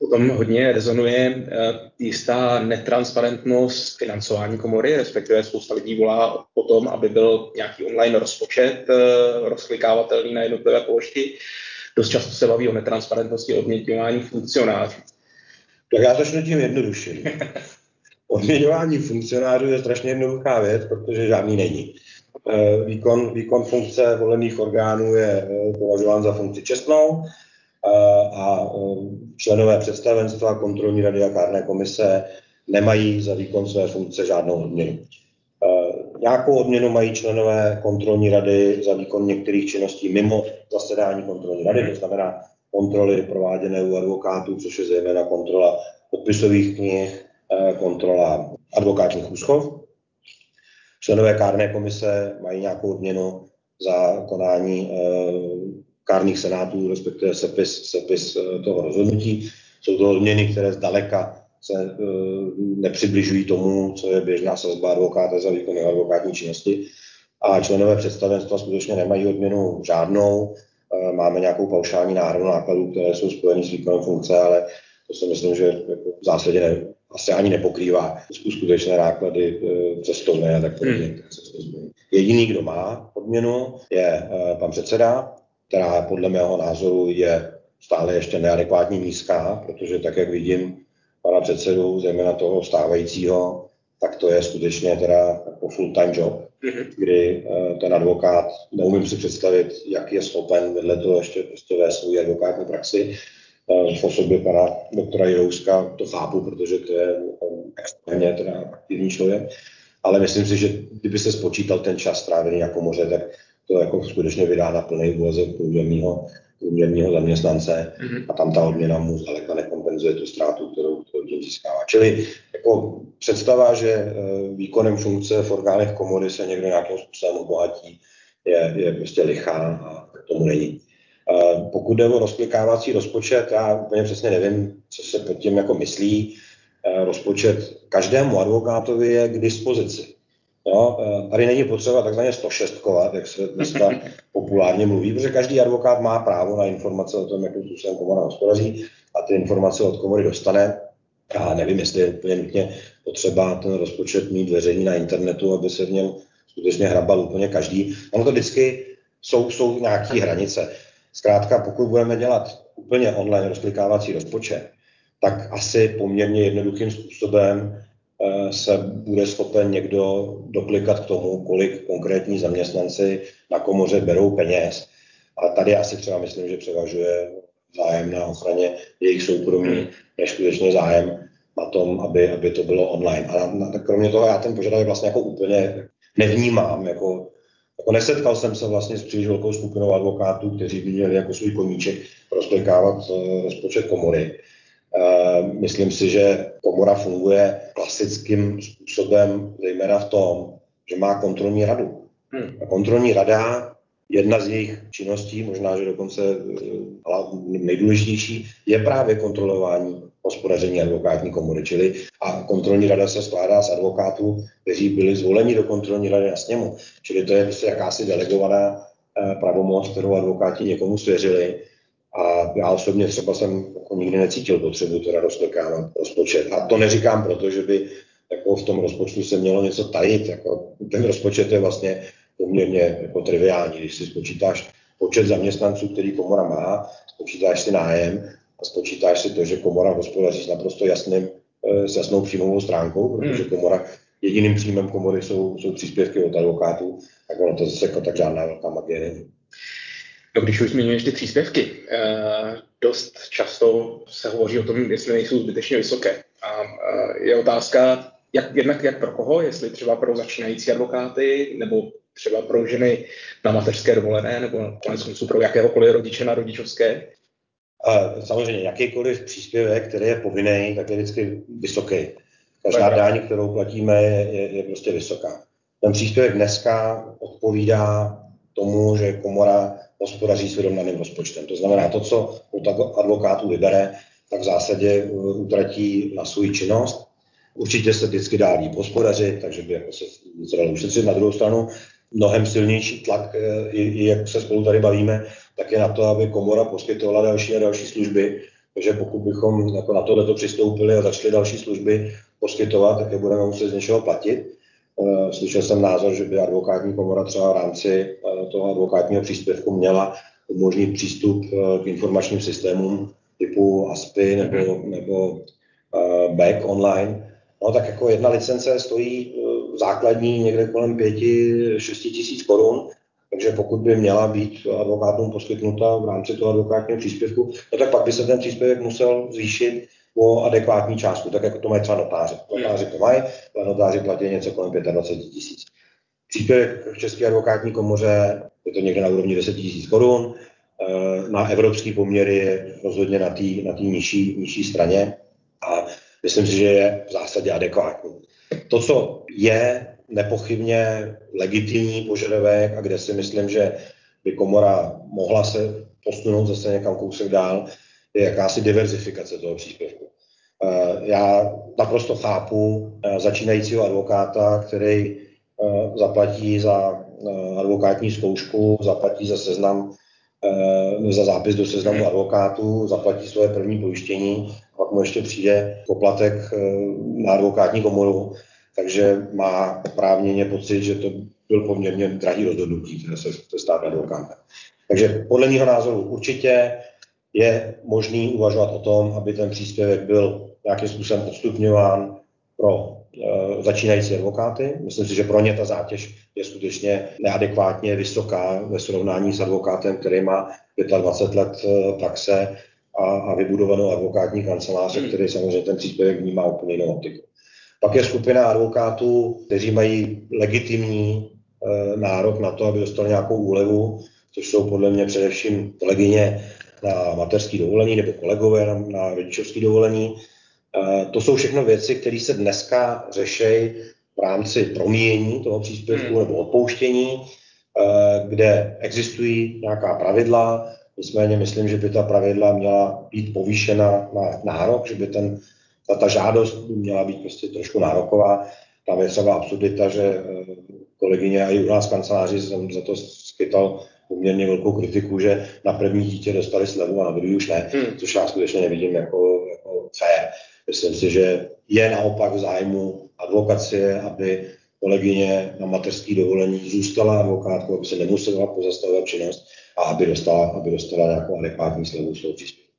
Potom hodně rezonuje eh, jistá netransparentnost financování komory, respektive spousta lidí volá po tom, aby byl nějaký online rozpočet eh, rozklikávatelný na jednotlivé položky. Dost často se baví o netransparentnosti odměňování funkcionářů. Tak já začnu tím jednodušším. [laughs] Odměňování funkcionářů je strašně jednoduchá věc, protože žádný není. Eh, výkon, výkon funkce volených orgánů je považován za funkci čestnou, a členové představenstva, kontrolní rady a kárné komise nemají za výkon své funkce žádnou odměnu. Nějakou odměnu mají členové kontrolní rady za výkon některých činností mimo zasedání kontrolní rady, to znamená kontroly prováděné u advokátů, což je zejména kontrola podpisových knih, kontrola advokátních úschov. Členové kárné komise mají nějakou odměnu za konání kárných senátů, respektive sepis, sepis eh, toho rozhodnutí. Jsou to odměny, které zdaleka se e, nepřibližují tomu, co je běžná sazba advokáta za výkon advokátní činnosti. A členové představenstva skutečně nemají odměnu žádnou. E, máme nějakou paušální náhradu nákladů, které jsou spojeny s výkonem funkce, ale to si myslím, že jako v zásadě ne, asi ani nepokrývá skutečné náklady e, cestovné a tak podobně. Hmm. Jediný, kdo má odměnu, je pan předseda, která podle mého názoru je stále ještě neadekvátně nízká, protože tak, jak vidím pana předsedu, zejména toho stávajícího, tak to je skutečně teda jako full-time job, mm-hmm. kdy uh, ten advokát, neumím si představit, jak je schopen vedle toho ještě prostě vést svou advokátní praxi. Uh, v osobě pana doktora Jirouska to chápu, protože to je um, extrémně teda aktivní člověk, ale myslím si, že kdyby se spočítal ten čas strávený jako moře, tak to jako skutečně vydá na plný úvazek průměrného, průměrného zaměstnance mm-hmm. a tam ta odměna mu zdaleka nekompenzuje tu ztrátu, kterou, kterou tím získává. Čili jako představa, že eh, výkonem funkce v orgánech komory se někdo nějakým způsobem obohatí, je, je prostě lichá a tomu není. Eh, pokud jde o rozklikávací rozpočet, já úplně přesně nevím, co se pod tím jako myslí. Eh, rozpočet každému advokátovi je k dispozici. No, tady není potřeba takzvaně 106 kovat, jak se dneska [laughs] populárně mluví, protože každý advokát má právo na informace o tom, jakým způsobem komora hospodaří a ty informace od komory dostane. Já nevím, jestli je úplně nutně potřeba ten rozpočet mít veřejný na internetu, aby se v něm skutečně hrabal úplně každý. Ono to vždycky jsou, jsou nějaké hranice. Zkrátka, pokud budeme dělat úplně online rozklikávací rozpočet, tak asi poměrně jednoduchým způsobem Eh, se bude schopen někdo doklikat k tomu, kolik konkrétní zaměstnanci na komoře berou peněz. A tady asi třeba myslím, že převažuje zájem na ochraně jejich soukromí, než skutečně zájem na tom, aby, aby to bylo online. A kromě toho já ten požadavek vlastně jako úplně nevnímám. Jako, jako nesetkal jsem se vlastně s příliš velkou skupinou advokátů, kteří by měli jako svůj koníček rozklikávat uh, rozpočet komory. Uh, myslím si, že komora funguje klasickým způsobem, zejména v tom, že má kontrolní radu. Hmm. A kontrolní rada, jedna z jejich činností, možná, že dokonce ale nejdůležitější, je právě kontrolování hospodaření advokátní komory. Čili a kontrolní rada se skládá z advokátů, kteří byli zvoleni do kontrolní rady na sněmu. Čili to je prostě jakási delegovaná eh, pravomoc, kterou advokáti někomu svěřili a já osobně třeba jsem jako nikdy necítil potřebu teda rozklikávat rozpočet. A to neříkám proto, že by jako v tom rozpočtu se mělo něco tajit. Jako ten rozpočet je vlastně poměrně jako triviální. Když si spočítáš počet zaměstnanců, který komora má, spočítáš si nájem a spočítáš si to, že komora hospodaří s naprosto jasným, eh, s jasnou příjmovou stránkou, protože hmm. komora jediným příjmem komory jsou, jsou příspěvky od advokátů, tak ono to zase jako tak žádná velká magie není. No, když už zmiňuješ ty příspěvky, eh, dost často se hovoří o tom, jestli nejsou zbytečně vysoké. A eh, je otázka, jak, jednak jak pro koho, jestli třeba pro začínající advokáty, nebo třeba pro ženy na mateřské dovolené, nebo konec konců pro jakéhokoliv rodiče na rodičovské. A samozřejmě jakýkoliv příspěvek, který je povinný, tak je vždycky vysoký. Každá daň, kterou platíme, je, je, je prostě vysoká. Ten příspěvek dneska odpovídá tomu, že komora hospodaří s vyrovnaným rozpočtem. To znamená, to, co od advokátů vybere, tak v zásadě uh, utratí na svou činnost. Určitě se vždycky dá líp hospodařit, takže by jako se dalo ušetřit. Na druhou stranu mnohem silnější tlak, i, i jak se spolu tady bavíme, tak je na to, aby komora poskytovala další a další služby. Takže pokud bychom jako na tohle přistoupili a začali další služby poskytovat, tak je budeme muset z něčeho platit. Eh, slyšel jsem názor, že by advokátní komora třeba v rámci eh, toho advokátního příspěvku měla umožnit přístup eh, k informačním systémům typu ASPI nebo, nebo BAC online. No tak jako jedna licence stojí základní někde kolem 5-6 tisíc korun, takže pokud by měla být advokátům poskytnuta v rámci toho advokátního příspěvku, no tak pak by se ten příspěvek musel zvýšit o adekvátní částku, tak jako to mají třeba notáři. Notáři to mají, ale notáři platí něco kolem 25 tisíc. Příspěvek v České advokátní komoře je to někde na úrovni 10 tisíc korun, eh, na evropský poměry je rozhodně na té na nižší, nižší straně a myslím si, že je v zásadě adekvátní. To, co je nepochybně legitimní požadavek a kde si myslím, že by komora mohla se posunout zase někam kousek dál, je jakási diverzifikace toho příspěvku. Eh, já naprosto chápu eh, začínajícího advokáta, který eh, zaplatí za advokátní zkoušku, zaplatí za seznam, za zápis do seznamu advokátů, zaplatí svoje první pojištění, pak mu ještě přijde poplatek na advokátní komoru, takže má oprávněně pocit, že to byl poměrně drahý rozhodnutí, které se stát advokátem. Takže podle mého názoru určitě je možný uvažovat o tom, aby ten příspěvek byl nějakým způsobem odstupňován pro e, začínající advokáty. Myslím si, že pro ně ta zátěž je skutečně neadekvátně vysoká ve srovnání s advokátem, který má 25 let e, praxe a, a vybudovanou advokátní kanceláře, hmm. který samozřejmě ten příspěvek vnímá úplně jinou optiku. Pak je skupina advokátů, kteří mají legitimní e, nárok na to, aby dostali nějakou úlevu, což jsou podle mě především kolegyně na mateřský dovolení nebo kolegové na, na rodičovský dovolení. E, to jsou všechno věci, které se dneska řeší v rámci promíjení toho příspěvku hmm. nebo odpouštění, e, kde existují nějaká pravidla, nicméně myslím, že by ta pravidla měla být povýšena na nárok, že by ten, ta, ta žádost by měla být prostě trošku nároková. Tam je třeba absurdita, že e, kolegyně a i u nás kanceláři jsem za to skytal poměrně velkou kritiku, že na první dítě dostali slevu a na druhý už ne, hmm. což já skutečně nevidím jako, jako fair. Myslím si, že je naopak v zájmu advokacie, aby kolegyně na mateřský dovolení zůstala advokátkou, aby se nemusela pozastavovat činnost a aby dostala, aby dostala nějakou adekvátní slevu svou příspěvku.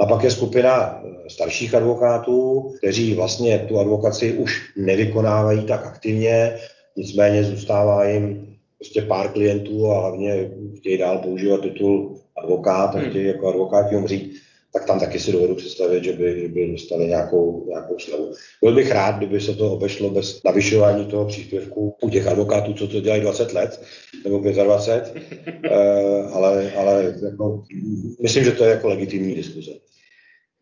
A pak je skupina eh, starších advokátů, kteří vlastně tu advokaci už nevykonávají tak aktivně, nicméně zůstává jim prostě pár klientů a hlavně chtějí dál používat titul advokát a hmm. chtějí jako advokáti umřít, tak tam taky si dovedu představit, že by, by dostali nějakou, nějakou slevu. Byl bych rád, kdyby se to obešlo bez navyšování toho příspěvku u těch advokátů, co to dělají 20 let nebo 25, [laughs] eh, ale, ale jako, myslím, že to je jako legitimní diskuze.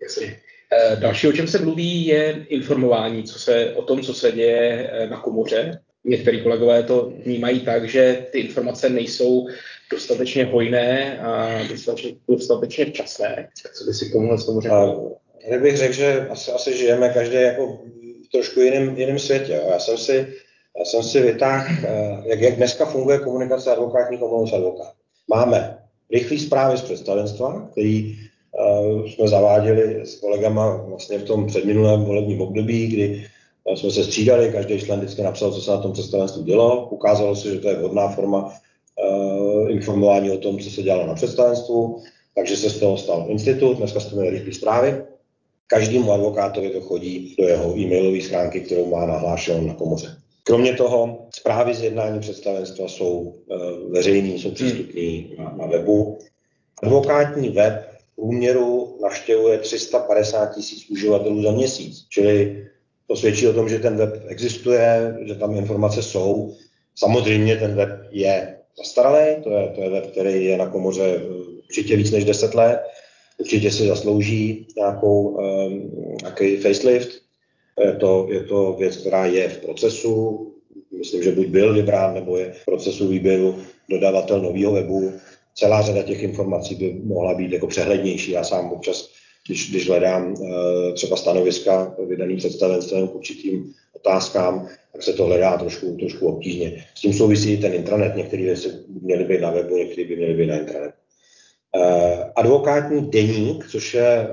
Jasně. Eh, další, o čem se mluví, je informování co se, o tom, co se děje eh, na komoře některý kolegové to vnímají tak, že ty informace nejsou dostatečně hojné a dostatečně, dostatečně včasné. Co by si k tomuhle tomu řekl? Já bych řekl, že asi, asi žijeme každý jako v trošku jiném, jiném světě. Já jsem si, já jsem si vytáhl, eh, jak, jak dneska funguje komunikace advokátní komorou s advokátem. Máme rychlý zprávy z představenstva, který uh, jsme zaváděli s kolegama vlastně v tom předminulém volebním období, kdy jsme se střídali, každý člen vždycky napsal, co se na tom představenstvu dělo. Ukázalo se, že to je vhodná forma uh, informování o tom, co se dělalo na představenstvu, takže se z toho stal institut, dneska jsme měli rychlé zprávy. Každému advokátovi to chodí do jeho e-mailové schránky, kterou má nahlášenou na komoře. Kromě toho zprávy z jednání představenstva jsou uh, veřejné, jsou přístupné na, na webu. Advokátní web v průměru navštěvuje 350 tisíc uživatelů za měsíc, čili to svědčí o tom, že ten web existuje, že tam informace jsou. Samozřejmě ten web je zastaralý, to je, to je web, který je na komoře eh, určitě víc než 10 let, určitě si zaslouží nějakou, um, nějaký facelift. Je to, je to věc, která je v procesu, myslím, že buď byl vybrán, nebo je v procesu výběru dodavatel nového webu. Celá řada těch informací by mohla být jako přehlednější. Já sám občas když, když hledám uh, třeba stanoviska vydaný představenstvem k určitým otázkám, tak se to hledá trošku, trošku obtížně. S tím souvisí ten intranet. Některé věci měly být na webu, některé by měly být na internetu. Uh, advokátní deník, což je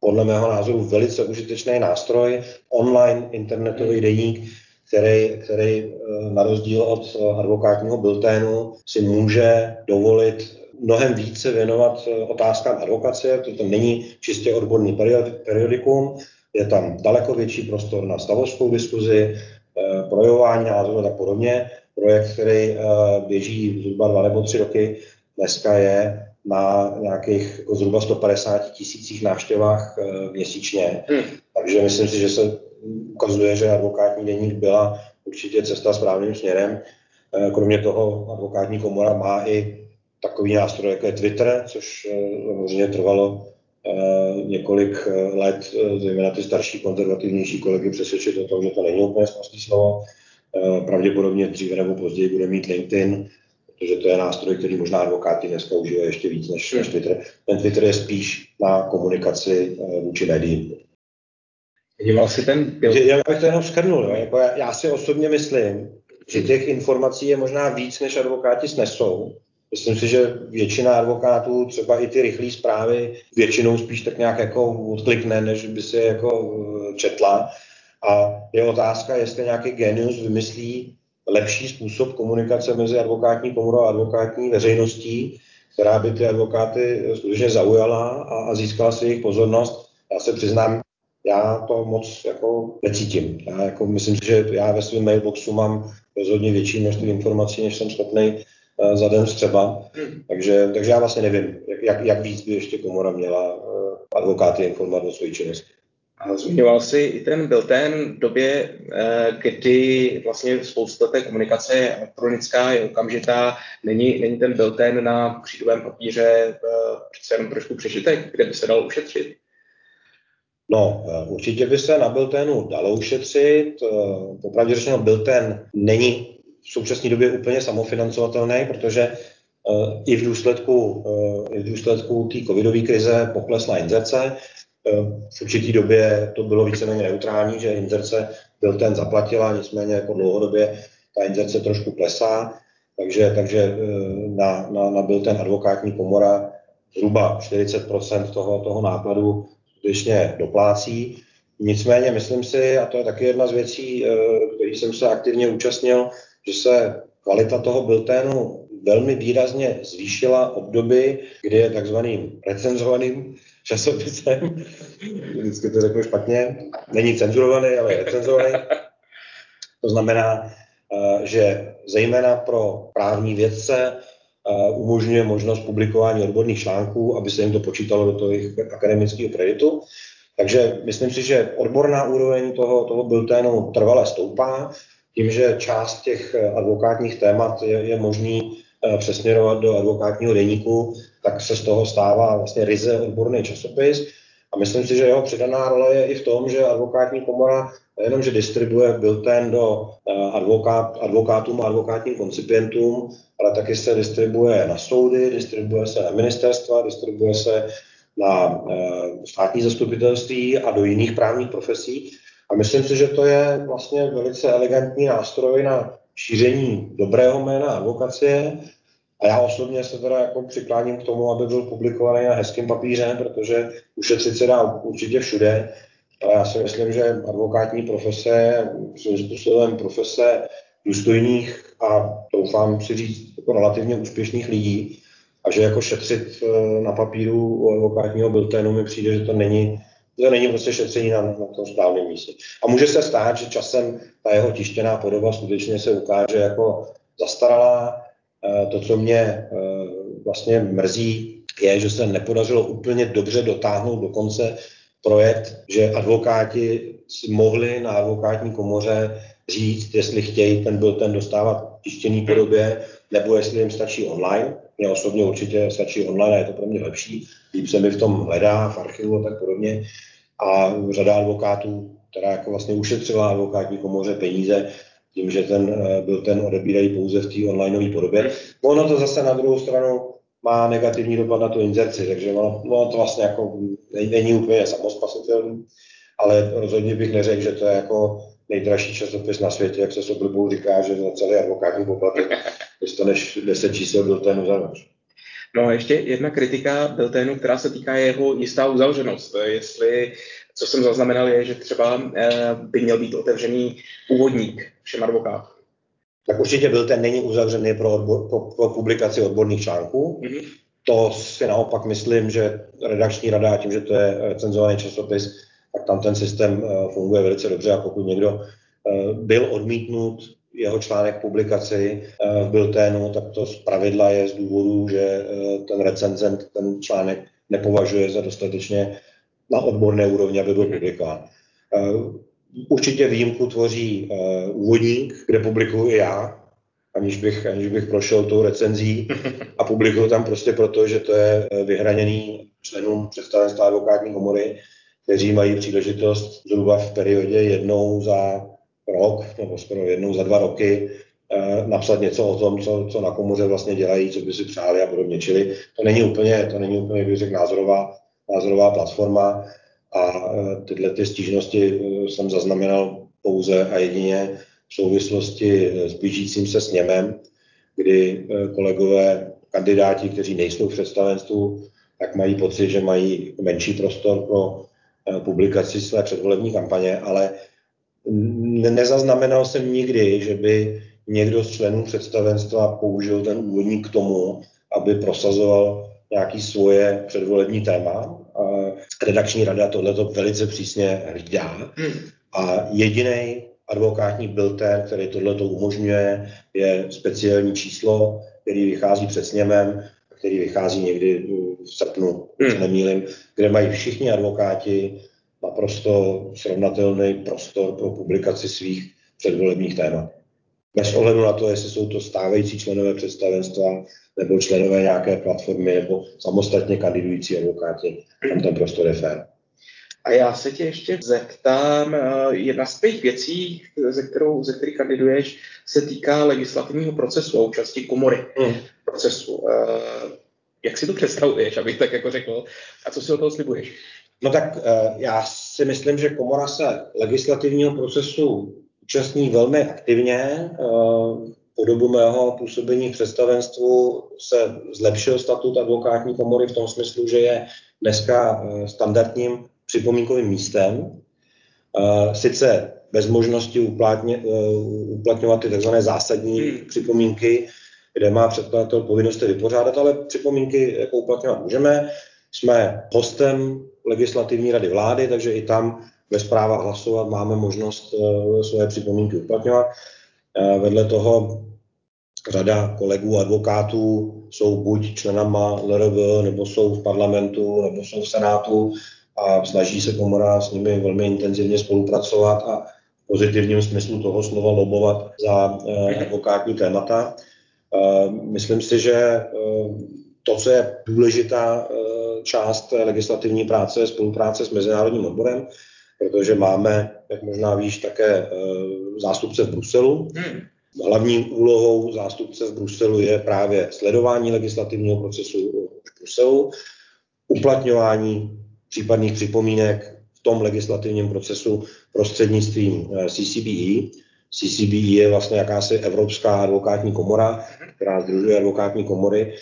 podle mého názoru velice užitečný nástroj, online internetový deník, který, který na rozdíl od advokátního bilténu si může dovolit mnohem více věnovat eh, otázkám advokacie, to, to není čistě odborný periodikum, je tam daleko větší prostor na stavovskou diskuzi, eh, projevování názoru a tak podobně. Projekt, který eh, běží zhruba dva nebo tři roky, dneska je na nějakých jako zhruba 150 tisících návštěvách měsíčně. Hmm. Takže myslím si, že se ukazuje, že advokátní deník byla určitě cesta správným směrem. Kromě toho advokátní komora má i takový nástroj, jako je Twitter, což eh, samozřejmě trvalo eh, několik eh, let, zejména ty starší konzervativnější kolegy přesvědčit o tom, že to není úplně sprostý slovo. Pravděpodobně dříve nebo později bude mít LinkedIn, protože to je nástroj, který možná advokáti dneska užívají ještě víc než, než Twitter. Ten Twitter je spíš na komunikaci vůči médiím. Díval si ten Já bych to jenom schrnul. Jako já, já si osobně myslím, že těch informací je možná víc, než advokáti snesou. Myslím si, že většina advokátů třeba i ty rychlé zprávy většinou spíš tak nějak jako odklikne, než by si jako eh, četla. A je otázka, jestli nějaký genius vymyslí lepší způsob komunikace mezi advokátní komorou a advokátní veřejností, která by ty advokáty skutečně zaujala a, a získala si jejich pozornost. Já se přiznám, já to moc jako necítím. Já jako myslím si, že já ve svém mailboxu mám rozhodně větší množství informací, než jsem schopný Eh, za den třeba. Takže, takže já vlastně nevím, jak, jak, jak víc by ještě komora měla eh, advokáty informovat o své činnosti. A zmiňoval jsi i ten byl ten v době, eh, kdy vlastně spousta té komunikace je elektronická, je okamžitá, není, není ten byl ten na křídovém papíře přece jenom trošku přežitek, kde by se dal ušetřit? No, určitě by se na Biltenu dalo ušetřit. Popravdě řečeno, Bilten není v současné době úplně samofinancovatelný, protože uh, i v důsledku, uh, i v důsledku té covidové krize poklesla inzerce. Uh, v určitý době to bylo víceméně neutrální, že inzerce byl ten zaplatila, nicméně jako dlouhodobě ta inzerce trošku klesá, takže, takže na, na, na byl ten advokátní komora zhruba 40% toho, toho nákladu skutečně doplácí. Nicméně myslím si, a to je taky jedna z věcí, který jsem se aktivně účastnil, že se kvalita toho bilténu velmi výrazně zvýšila od kdy je takzvaným recenzovaným časopisem, [laughs] vždycky to řeknu špatně, není cenzurovaný, ale je recenzovaný. To znamená, eh, že zejména pro právní vědce eh, umožňuje možnost publikování odborných článků, aby se jim to počítalo do toho jejich akademického kreditu. Takže myslím si, že odborná úroveň toho, toho bilténu trvale stoupá tím, že část těch eh, advokátních témat je, je možný eh, přesměrovat do advokátního deníku, tak se z toho stává vlastně ryze odborný časopis. A myslím si, že jeho přidaná role je i v tom, že advokátní komora nejenom, že distribuje bilten do eh, advokát, advokátům a advokátním koncipientům, ale taky se distribuje na soudy, distribuje se na ministerstva, distribuje se na státní zastupitelství a do jiných právních profesí. Myslím si, že to je vlastně velice elegantní nástroj na šíření dobrého jména advokacie. A já osobně se teda jako přikláním k tomu, aby byl publikovaný na hezkém papíře, protože ušetřit se dá určitě všude. ale já si myslím, že advokátní profese je způsobem profese důstojných a doufám si říct jako relativně úspěšných lidí a že jako šetřit eh, na papíru u advokátního bilténu mi přijde, že to není to není prostě šetření na, na tom správném místě. A může se stát, že časem ta jeho tištěná podoba skutečně se ukáže jako zastaralá. Eh, to, co mě eh, vlastně mrzí, je, že se nepodařilo úplně dobře dotáhnout do konce projekt, že advokáti mohli na advokátní komoře říct, jestli chtějí ten byl ten dostávat tištěný podobě, nebo jestli jim stačí online. Mně osobně určitě stačí online je to pro mě lepší. Líp se mi v tom hledá, v archivu a tak podobně. A řada advokátů, která jako vlastně ušetřila advokátní komoře peníze, tím, že ten eh, byl ten odebírají pouze v té onlineové podobě. Ono to zase na druhou stranu má negativní dopad na tu inzerci, takže ono, ono to vlastně jako není úplně samospasitelný, ale rozhodně bych neřekl, že to je jako nejdražší časopis na světě, jak se s oblibou říká, že za celý advokátní poplatek [laughs] dostaneš 10 čísel bilténu za noc. No a ještě jedna kritika bilténu, která se týká jeho jistá uzavřenost. Jestli, co jsem zaznamenal, je, že třeba eh, by měl být otevřený úvodník všem advokátům. Tak určitě bilten není uzavřený pro, odbor, pro, pro publikaci odborných článků. Mm-hmm. To si naopak myslím, že redakční rada, tím, že to je cenzovaný časopis, tak tam ten systém eh, funguje velice dobře a pokud někdo eh, byl odmítnut jeho článek publikaci eh, v Bilténu, tak to z pravidla je z důvodu, že ten recenzent ten článek nepovažuje za dostatečně na odborné úrovni, aby byl publikován. Určitě výjimku tvoří úvodník, kde publikuju i já, aniž bych, aniž bych prošel tou recenzí [laughs] a publikuju tam prostě proto, že to je vyhraněný členům představenstva advokátní komory kteří mají příležitost zhruba v periodě jednou za rok, nebo skoro jednou za dva roky, eh, napsat něco o tom, co, co na komoře vlastně dělají, co by si přáli a podobně. Čili to není úplně, to není úplně, bych řekl, názorová, názorová platforma a eh, tyhle ty stížnosti eh, jsem zaznamenal pouze a jedině v souvislosti s blížícím se sněmem, kdy kolegové kandidáti, kteří nejsou v představenstvu, tak mají pocit, že mají menší prostor pro Eh, publikaci své předvolební kampaně, ale nezaznamenal jsem nikdy, že by někdo z členů představenstva použil ten úvodník k tomu, aby prosazoval nějaký svoje předvolební téma. Redakční rada tohleto velice přísně hlídá. Hmm. A jediný advokátní bilten, který tohleto umožňuje, je speciální číslo, který vychází před sněmem který vychází někdy v srpnu, hmm. nemýlim, kde mají všichni advokáti naprosto srovnatelný prostor pro publikaci svých předvolebních témat. Bez ohledu na to, jestli jsou to stávající členové představenstva nebo členové nějaké platformy nebo samostatně kandidující advokáti, tam ten prostor je fér. A já se tě ještě zeptám, eh, jedna z těch věcí, ze, kterou, ze který kandiduješ, se týká legislativního procesu a účasti komory hmm. procesu. Eh, jak si to představuješ, abych tak jako řekl, a co si o toho slibuješ? No tak eh, já si myslím, že komora se legislativního procesu účastní velmi aktivně. Po dobu mého působení v představenstvu se zlepšil statut advokátní komory v tom smyslu, že je dneska standardním připomínkovým místem. Sice bez možnosti uplatně, uplatňovat ty tzv. zásadní hmm. připomínky, kde má předkladatel povinnost je vypořádat, ale připomínky jako uplatňovat můžeme. Jsme hostem legislativní rady vlády, takže i tam bez práva hlasovat máme možnost e, svoje připomínky uplatňovat. E, vedle toho řada kolegů advokátů jsou buď členama LRV, nebo jsou v parlamentu, nebo jsou v senátu, a snaží se komora s nimi velmi intenzivně spolupracovat a v pozitivním smyslu toho slova lobovat za eh, advokátní témata. Eh, myslím si, že eh, to, co je důležitá část legislativní práce, je spolupráce s Mezinárodním odborem, protože máme, jak možná víš, také zástupce v Bruselu. Hmm. Hlavní úlohou zástupce v Bruselu je právě sledování legislativního procesu v Bruselu, uplatňování případných připomínek v tom legislativním procesu prostřednictvím eh, CCBE. CCBE je vlastně jakási Evropská advokátní komora, která združuje advokátní komory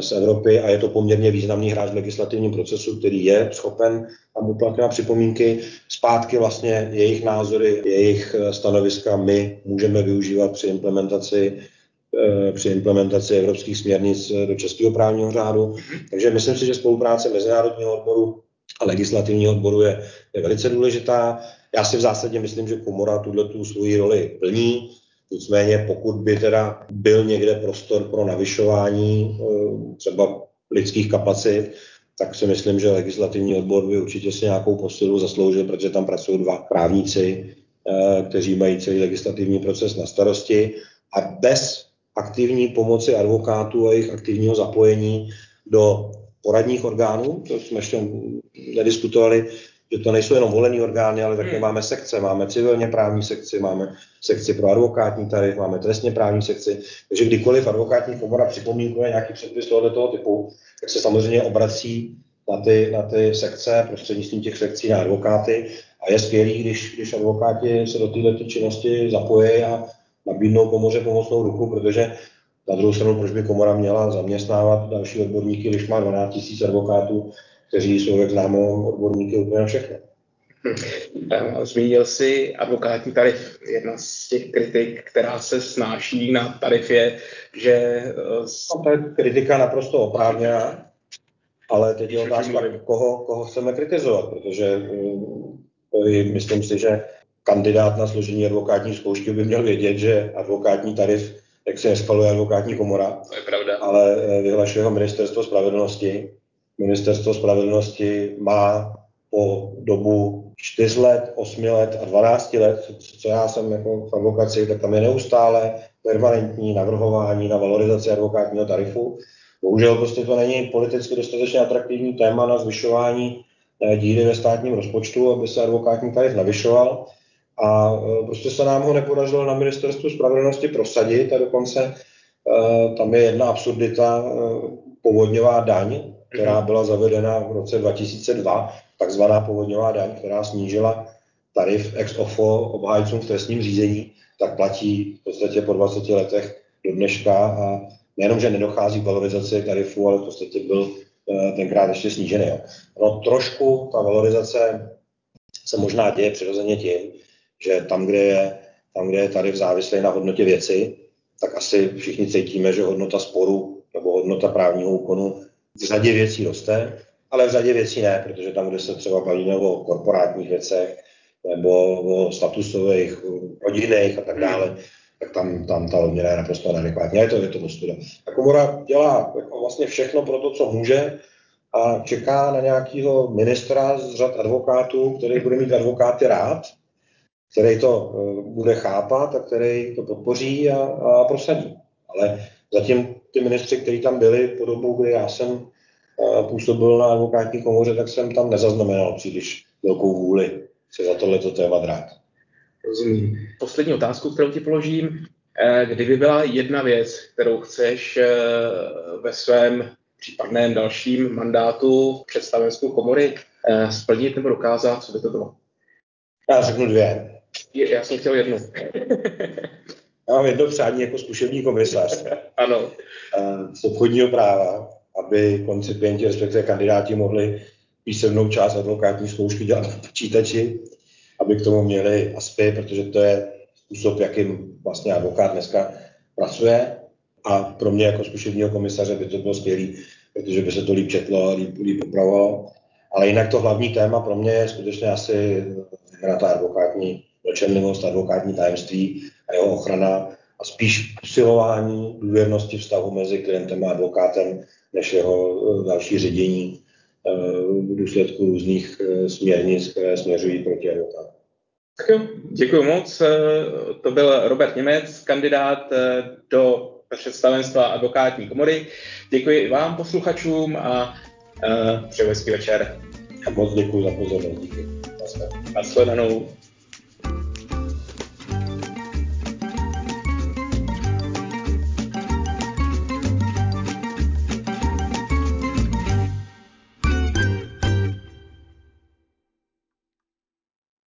z Evropy a je to poměrně významný hráč v legislativním procesu, který je schopen tam uplatňovat připomínky. Zpátky vlastně jejich názory, jejich stanoviska my můžeme využívat při implementaci Eh, při implementaci evropských směrnic do českého právního řádu. Takže myslím si, že spolupráce mezinárodního odboru a legislativního odboru je, je velice důležitá. Já si v zásadě myslím, že komora tuhle tu svoji roli plní. Nicméně pokud by teda byl někde prostor pro navyšování eh, třeba lidských kapacit, tak si myslím, že legislativní odbor by určitě si nějakou posilu zasloužil, protože tam pracují dva právníci, eh, kteří mají celý legislativní proces na starosti. A bez aktivní pomoci advokátů a jejich aktivního zapojení do poradních orgánů, to jsme ještě nediskutovali, že to nejsou jenom volený orgány, ale také hmm. máme sekce, máme civilně právní sekci, máme sekci pro advokátní tarif, máme trestně právní sekci, takže kdykoliv advokátní komora připomínkuje nějaký předpis tohoto typu, tak se samozřejmě obrací na ty, na ty sekce, prostřednictvím těch sekcí na advokáty. A je skvělý, když, když advokáti se do této činnosti zapojí a nabídnou komoře pomocnou ruku, protože na druhou stranu, proč by komora měla zaměstnávat další odborníky, když má 12 000 advokátů, kteří jsou, jak známo, odborníky úplně na všechno. Hm. Zmínil si advokátní tarif. Jedna z těch kritik, která se snáší na tarif je, že... Eh, no, to je kritika naprosto oprávněná, ale teď je otázka, koho, koho chceme kritizovat, protože eh, myslím si, že kandidát na složení advokátní zkoušky by měl vědět, že advokátní tarif, jak se neschvaluje advokátní komora, to je pravda. ale eh, vyhlašuje ho ministerstvo spravedlnosti. Ministerstvo spravedlnosti má po dobu 4 let, 8 let a 12 let, co já jsem jako v advokaci, tak tam je neustále permanentní navrhování na valorizaci advokátního tarifu. Bohužel prostě to není politicky dostatečně atraktivní téma na zvyšování eh, díry ve státním rozpočtu, aby se advokátní tarif navyšoval. A e, prostě se nám ho nepodařilo na ministerstvu spravedlnosti prosadit a dokonce e, tam je jedna absurdita, e, povodňová daň, která mhm. byla zavedena v roce 2002, takzvaná povodňová daň, která snížila tarif ex ofo obhájcům v trestním řízení, tak platí v podstatě po 20 letech do dneška a nejenom, že nedochází k valorizaci tarifu, ale v podstatě byl tenkrát ještě snížený. Jo. No trošku ta valorizace se možná děje přirozeně tím, že tam, kde je, tam, kde je tarif závislý na hodnotě věci, tak asi všichni cítíme, že hodnota sporu nebo hodnota právního úkonu v řadě věcí roste, ale v řadě věcí ne, protože tam, kde se třeba bavíme o korporátních věcech nebo o statusových, rodinných a tak dále, tak tam, tam ta odměna je naprosto neadekvátní. Je to, je to ostuda. A komora dělá jako vlastně všechno pro to, co může a čeká na nějakého ministra z řad advokátů, který bude mít advokáty rád který to eh, bude chápat a který to podpoří a, a prosadí. Ale zatím ty ministři, kteří tam byli po dobu, kdy já jsem eh, působil na advokátní komoře, tak jsem tam nezaznamenal příliš velkou vůli se za tohleto téma drát. Rozumím. Poslední otázku, kterou ti položím. Eh, kdyby byla jedna věc, kterou chceš ve svém případném dalším mandátu představenskou komory splnit nebo dokázat, co by to bylo? Já řeknu dvě. Já jsem chtěl jednu. [laughs] já mám jedno přání jako zkušební komisař. [laughs] ano. Z obchodního práva, aby koncipienti, respektive kandidáti mohli písemnou část advokátní zkoušky dělat na počítači, aby k tomu měli ASPy, protože to je způsob, jakým vlastně advokát dneska pracuje. A pro mě jako zkušebního komisaře by to bylo skvělé, protože by se to líp četlo a líp, líp upravovalo. Ale jinak to hlavní téma pro mě je skutečně asi ta advokátní mlčenlivost, advokátní tajemství a jeho ochrana a spíš posilování důvěrnosti vztahu mezi klientem a advokátem, než jeho eh, další ředění eh, v důsledku různých eh, směrnic, které směřují proti advokátu. Tak jo, děkuji moc. To byl Robert Němec, kandidát do představenstva advokátní komory. Děkuji i vám, posluchačům, a přeju hezký večer. A moc děkuji za pozornost. Díky. Nasledanou.